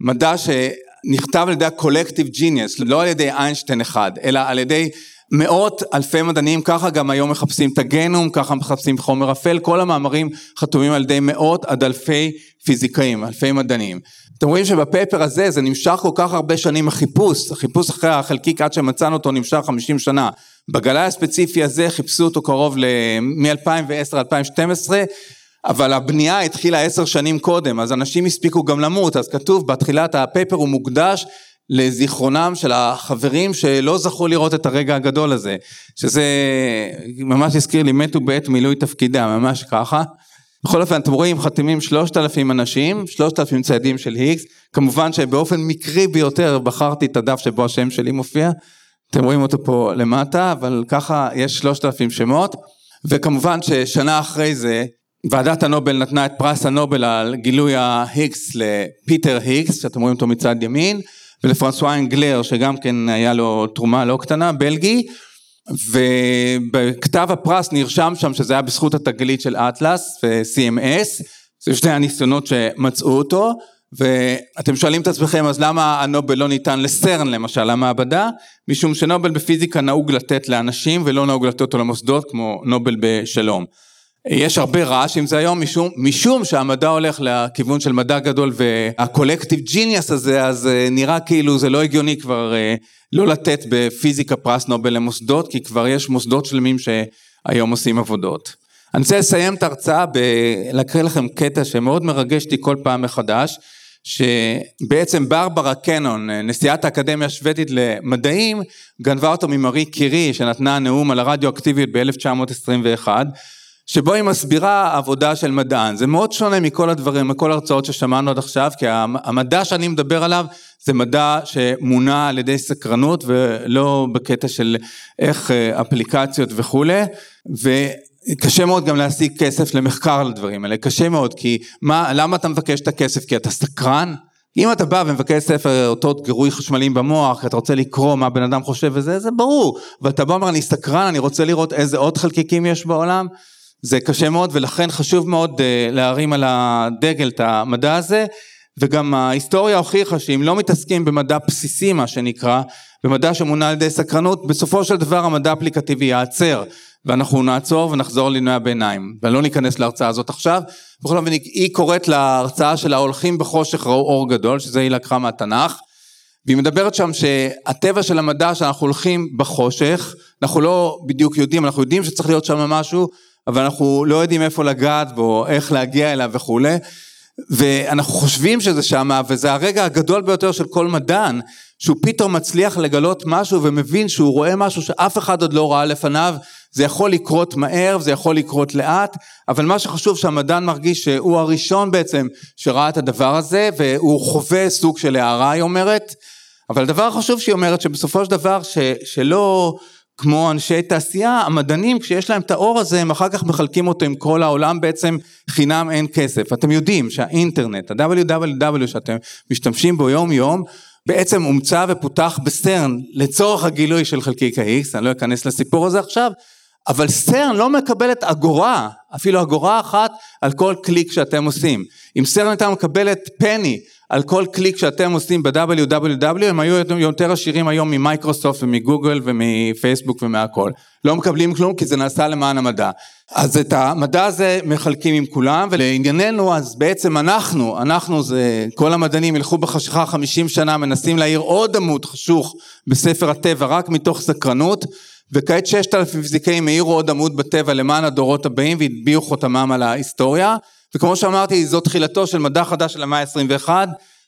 מדע שנכתב על ידי ה-collective genius, לא על ידי איינשטיין אחד, אלא על ידי מאות אלפי מדענים, ככה גם היום מחפשים את הגנום, ככה מחפשים חומר אפל, כל המאמרים חתומים על ידי מאות עד אלפי פיזיקאים, אלפי מדענים. אתם רואים שבפייפר הזה זה נמשך כל כך הרבה שנים החיפוש, החיפוש אחרי החלקיק עד שמצאנו אותו נמשך 50 שנה. בגלאי הספציפי הזה חיפשו אותו קרוב מ-2010 2012 אבל הבנייה התחילה עשר שנים קודם, אז אנשים הספיקו גם למות, אז כתוב בתחילת הפייפר הוא מוקדש לזיכרונם של החברים שלא זכו לראות את הרגע הגדול הזה, שזה ממש הזכיר לי, מתו בעת מילוי תפקידם, ממש ככה. בכל אופן, אתם רואים, חתימים שלושת אלפים אנשים, שלושת אלפים צעדים של היגס, כמובן שבאופן מקרי ביותר בחרתי את הדף שבו השם שלי מופיע, אתם רואים אותו פה למטה, אבל ככה יש שלושת אלפים שמות, וכמובן ששנה אחרי זה, ועדת הנובל נתנה את פרס הנובל על גילוי ההיגס לפיטר היגס, שאתם רואים אותו מצד ימין, ולפרנסואה אנגלר שגם כן היה לו תרומה לא קטנה, בלגי, ובכתב הפרס נרשם שם שזה היה בזכות התגלית של אטלס ו-CMS, זה שני הניסיונות שמצאו אותו, ואתם שואלים את עצמכם אז למה הנובל לא ניתן לסרן למשל, למעבדה? משום שנובל בפיזיקה נהוג לתת לאנשים ולא נהוג לתת אותו למוסדות כמו נובל בשלום. יש הרבה רעש עם זה היום משום, משום שהמדע הולך לכיוון של מדע גדול והקולקטיב ג'יניאס הזה אז אה, נראה כאילו זה לא הגיוני כבר אה, לא לתת בפיזיקה פרס נובל למוסדות כי כבר יש מוסדות שלמים שהיום עושים עבודות. אני רוצה לסיים את ההרצאה בלהקריא לכם קטע שמאוד מרגש אותי כל פעם מחדש שבעצם ברברה קנון נשיאת האקדמיה השוודית למדעים גנבה אותו ממרי קירי שנתנה נאום על הרדיואקטיביות ב-1921 שבו היא מסבירה עבודה של מדען. זה מאוד שונה מכל הדברים, מכל ההרצאות ששמענו עד עכשיו, כי המדע שאני מדבר עליו זה מדע שמונע על ידי סקרנות ולא בקטע של איך אה, אפליקציות וכולי, וקשה מאוד גם להשיג כסף למחקר על הדברים האלה, קשה מאוד, כי מה, למה אתה מבקש את הכסף? כי אתה סקרן? אם אתה בא ומבקש ספר אותות גירוי חשמליים במוח, אתה רוצה לקרוא מה בן אדם חושב וזה, זה ברור, ואתה בא ואומר אני סקרן, אני רוצה לראות איזה עוד חלקיקים יש בעולם, זה קשה מאוד ולכן חשוב מאוד אה, להרים על הדגל את המדע הזה. וגם ההיסטוריה הוכיחה שאם לא מתעסקים במדע בסיסי מה שנקרא, במדע שמונע על ידי סקרנות, בסופו של דבר המדע האפליקטיבי ייעצר. ואנחנו נעצור ונחזור לימי הביניים. ולא ניכנס להרצאה הזאת עכשיו. בכל אופן היא קוראת להרצאה של ההולכים בחושך ראו אור גדול שזה היא לקחה מהתנ"ך. והיא מדברת שם שהטבע של המדע שאנחנו הולכים בחושך אנחנו לא בדיוק יודעים אנחנו יודעים שצריך להיות שם משהו אבל אנחנו לא יודעים איפה לגעת בו, איך להגיע אליו וכולי, ואנחנו חושבים שזה שמה, וזה הרגע הגדול ביותר של כל מדען, שהוא פתאום מצליח לגלות משהו ומבין שהוא רואה משהו שאף אחד עוד לא ראה לפניו, זה יכול לקרות מהר, זה יכול לקרות לאט, אבל מה שחשוב שהמדען מרגיש שהוא הראשון בעצם שראה את הדבר הזה, והוא חווה סוג של הערה, היא אומרת, אבל הדבר החשוב שהיא אומרת, שבסופו של דבר ש, שלא כמו אנשי תעשייה, המדענים כשיש להם את האור הזה הם אחר כך מחלקים אותו עם כל העולם בעצם חינם אין כסף. אתם יודעים שהאינטרנט, ה-www שאתם משתמשים בו יום יום, בעצם הומצא ופותח בסרן לצורך הגילוי של חלקיק ה-X, אני לא אכנס לסיפור הזה עכשיו, אבל סרן לא מקבלת אגורה, אפילו אגורה אחת על כל קליק שאתם עושים. אם סרן הייתה מקבלת penny על כל קליק שאתם עושים ב-www הם היו יותר עשירים היום ממייקרוסופט ומגוגל ומפייסבוק ומהכל. לא מקבלים כלום כי זה נעשה למען המדע. אז את המדע הזה מחלקים עם כולם ולענייננו אז בעצם אנחנו, אנחנו זה כל המדענים הלכו בחשיכה 50 שנה מנסים להעיר עוד עמוד חשוך בספר הטבע רק מתוך סקרנות וכעת ששת אלפים פיזיקאים העירו עוד עמוד בטבע למען הדורות הבאים והטביעו חותמם על ההיסטוריה וכמו שאמרתי זו תחילתו של מדע חדש של המאה ה-21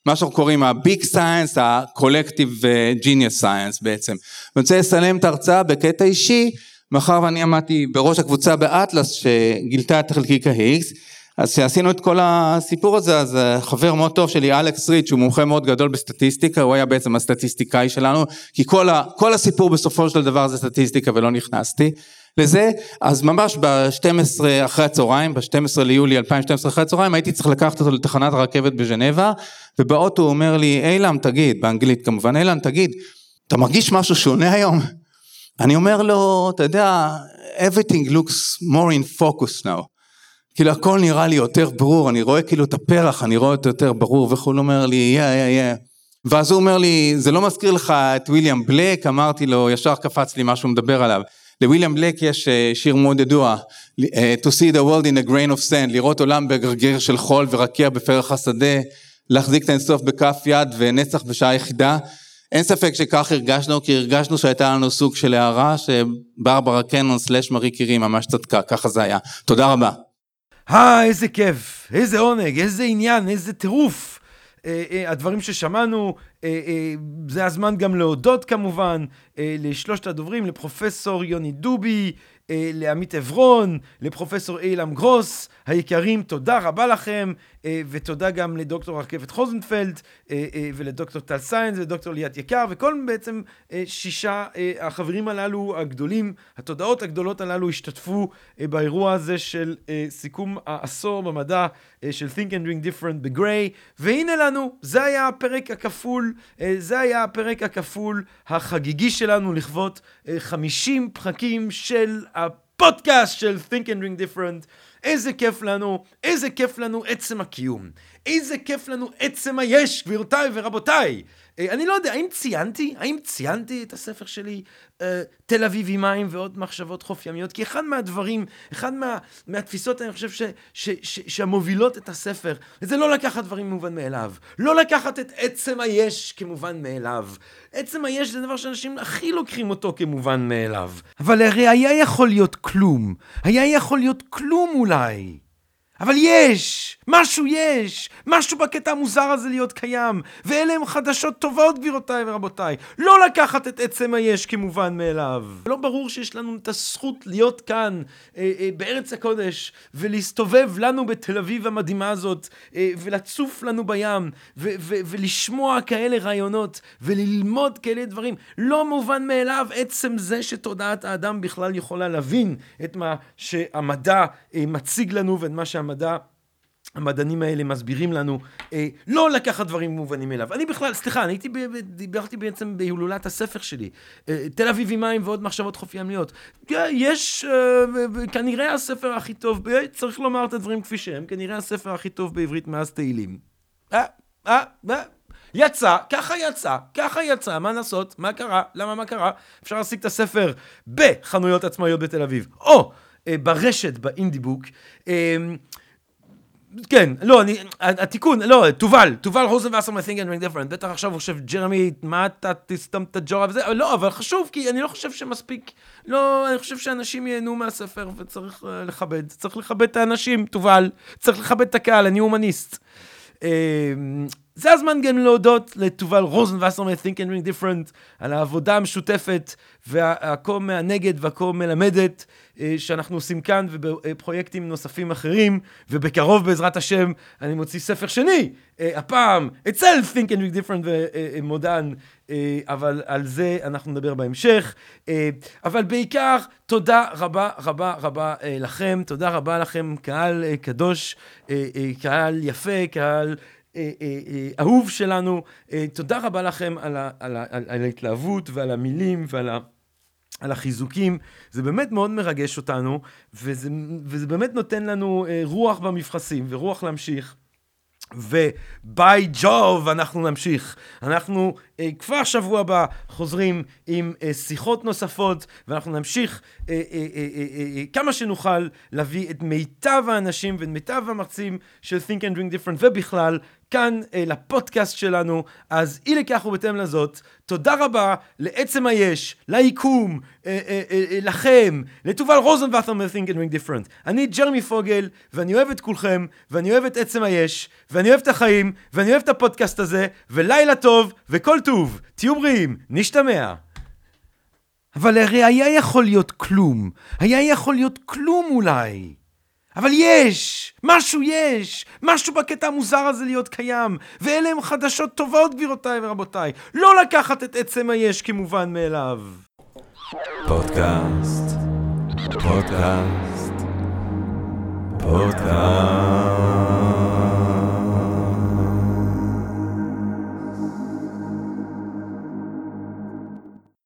מה שאנחנו קוראים ה-Big Science, ה-Collective Genius Science בעצם. אני רוצה לסיים את ההרצאה בקטע אישי, מאחר ואני עמדתי בראש הקבוצה באטלס שגילתה את חלקיק ה-Higgs, אז כשעשינו את כל הסיפור הזה, אז חבר מאוד טוב שלי, אלכס ריץ', שהוא מומחה מאוד גדול בסטטיסטיקה, הוא היה בעצם הסטטיסטיקאי שלנו, כי כל, ה, כל הסיפור בסופו של דבר זה סטטיסטיקה ולא נכנסתי. לזה, אז ממש ב-12 אחרי הצהריים, ב-12 ליולי 2012 אחרי הצהריים, הייתי צריך לקחת אותו לתחנת הרכבת בז'נבה, ובאוטו הוא אומר לי, אילם תגיד, באנגלית כמובן, אילם תגיד, אתה מרגיש משהו שונה היום? אני אומר לו, אתה יודע, everything looks more in focus now. כאילו הכל נראה לי יותר ברור, אני רואה כאילו את הפרח, אני רואה אותו יותר ברור וכו', אומר לי, yeah, yeah, yeah. ואז הוא אומר לי, זה לא מזכיר לך את ויליאם בלק? אמרתי לו, ישר קפץ לי מה שהוא מדבר עליו. לוויליאם בלק יש אה, שיר מאוד ידוע, אה, To see the world in a grain of sand, לראות עולם בגרגר של חול ורקיע בפרח השדה, להחזיק את האינסוף בכף יד ונצח בשעה יחידה. אין ספק שכך הרגשנו, כי הרגשנו שהייתה לנו סוג של הערה שברברה קנון סלאש מארי קירי ממש צדקה, ככה זה היה. תודה רבה. אה, איזה כיף, איזה עונג, איזה עניין, איזה טירוף. אה, אה, הדברים ששמענו, אה, זה הזמן גם להודות כמובן לשלושת הדוברים, לפרופסור יוני דובי, אה, לעמית עברון, לפרופסור אילם גרוס, היקרים, תודה רבה לכם, אה, ותודה גם לדוקטור רכבת חוזנפלד, אה, ולדוקטור טל סיינס ודוקטור ליאת יקר, וכל בעצם שישה החברים הללו הגדולים, התודעות הגדולות הללו השתתפו באירוע הזה של סיכום העשור במדע של Think and Drink Different בגריי, והנה לנו, זה היה הפרק הכפול, זה היה הפרק הכפול החגיגי שלנו לכבוד אה, 50 פרקים של הפודקאסט של Think and Drink Different. איזה כיף לנו, איזה כיף לנו עצם הקיום. איזה כיף לנו עצם היש, גבירותיי ורבותיי. אה, אני לא יודע, האם ציינתי? האם ציינתי את הספר שלי, אה, תל אביב עם מים ועוד מחשבות חוף ימיות? כי אחד מהדברים, אחד מה, מהתפיסות, אני חושב, ש, ש, ש, שהמובילות את הספר, זה לא לקחת דברים מובן מאליו. לא לקחת את עצם היש כמובן מאליו. עצם היש זה דבר שאנשים הכי לוקחים אותו כמובן מאליו. אבל הרי היה יכול להיות כלום. היה יכול להיות כלום אולי. אבל יש! משהו יש! משהו בקטע המוזר הזה להיות קיים. ואלה הם חדשות טובות, גבירותיי ורבותיי. לא לקחת את עצם היש כמובן מאליו. לא ברור שיש לנו את הזכות להיות כאן, אה, אה, בארץ הקודש, ולהסתובב לנו בתל אביב המדהימה הזאת, אה, ולצוף לנו בים, ו- ו- ולשמוע כאלה רעיונות, וללמוד כאלה דברים. לא מובן מאליו עצם זה שתודעת האדם בכלל יכולה להבין את מה שהמדע אה, מציג לנו, ואת מה שהמדע... המדענים האלה מסבירים לנו אה, לא לקחת דברים מובנים מאליו. אני בכלל, סליחה, אני הייתי, ב- ב- דיברתי בעצם בהילולת הספר שלי, אה, תל אביב עם מים ועוד מחשבות חוף ימיות. אה, יש אה, כנראה הספר הכי טוב, אה, צריך לומר את הדברים כפי שהם, כנראה הספר הכי טוב בעברית מאז תהילים. אה, אה, אה. יצא, ככה יצא, ככה יצא, מה לעשות, מה קרה, למה מה קרה? אפשר להשיג את הספר בחנויות עצמאיות בתל אביב, או ברשת, באינדיבוק. אה, כן, לא, אני, התיקון, לא, תובל, תובל רוזנבסר מ-Think and Ring Different, בטח עכשיו הוא חושב, ג'רמי, מה אתה תסתם את הג'ורה וזה, לא, אבל חשוב, כי אני לא חושב שמספיק, לא, אני חושב שאנשים ייהנו מהספר וצריך לכבד, צריך לכבד את האנשים, תובל, צריך לכבד את הקהל, אני הומניסט. זה הזמן גם להודות לתובל רוזנבסר מ-Think and Ring Different על העבודה המשותפת והכה מהנגד והכה מלמדת אה, שאנחנו עושים כאן ובפרויקטים נוספים אחרים, ובקרוב בעזרת השם אני מוציא ספר שני, אה, הפעם אצל Think and Ring Different ומודען, אה, אבל על זה אנחנו נדבר בהמשך. אבל בעיקר, תודה רבה רבה רבה לכם, תודה רבה לכם, קהל קדוש, קהל יפה, קהל... אה, אה, אה, אהוב שלנו, תודה רבה לכם על, ה, על, ה, על, על ההתלהבות ועל המילים ועל ה... על החיזוקים, זה באמת מאוד מרגש אותנו, וזה, וזה באמת נותן לנו רוח במבחסים ורוח להמשיך. וביי ג'וב אנחנו נמשיך. אנחנו אה, כבר שבוע הבא חוזרים עם אה, שיחות נוספות, ואנחנו נמשיך אה, אה, אה, אה, אה, כמה שנוכל להביא את מיטב האנשים ואת מיטב המרצים של Think and Drink Different, ובכלל, כאן אה, לפודקאסט שלנו. אז אי לכך ובהתאם לזאת, תודה רבה לעצם היש, ליקום, אה, אה, אה, אה, לכם, לתובל רוזנבטר מ-Think and Drink Different. אני ג'רמי פוגל, ואני אוהב את כולכם, ואני אוהב את עצם היש, ואני אוהב את החיים, ואני אוהב את הפודקאסט הזה, ולילה טוב, וכל טוב. תהיו בריאים, נשתמע. אבל הרי היה יכול להיות כלום. היה יכול להיות כלום אולי. אבל יש! משהו יש! משהו בקטע המוזר הזה להיות קיים. ואלה הם חדשות טובות, גבירותיי ורבותיי. לא לקחת את עצם היש כמובן מאליו. פודקאסט, פודקאסט, פודקאסט.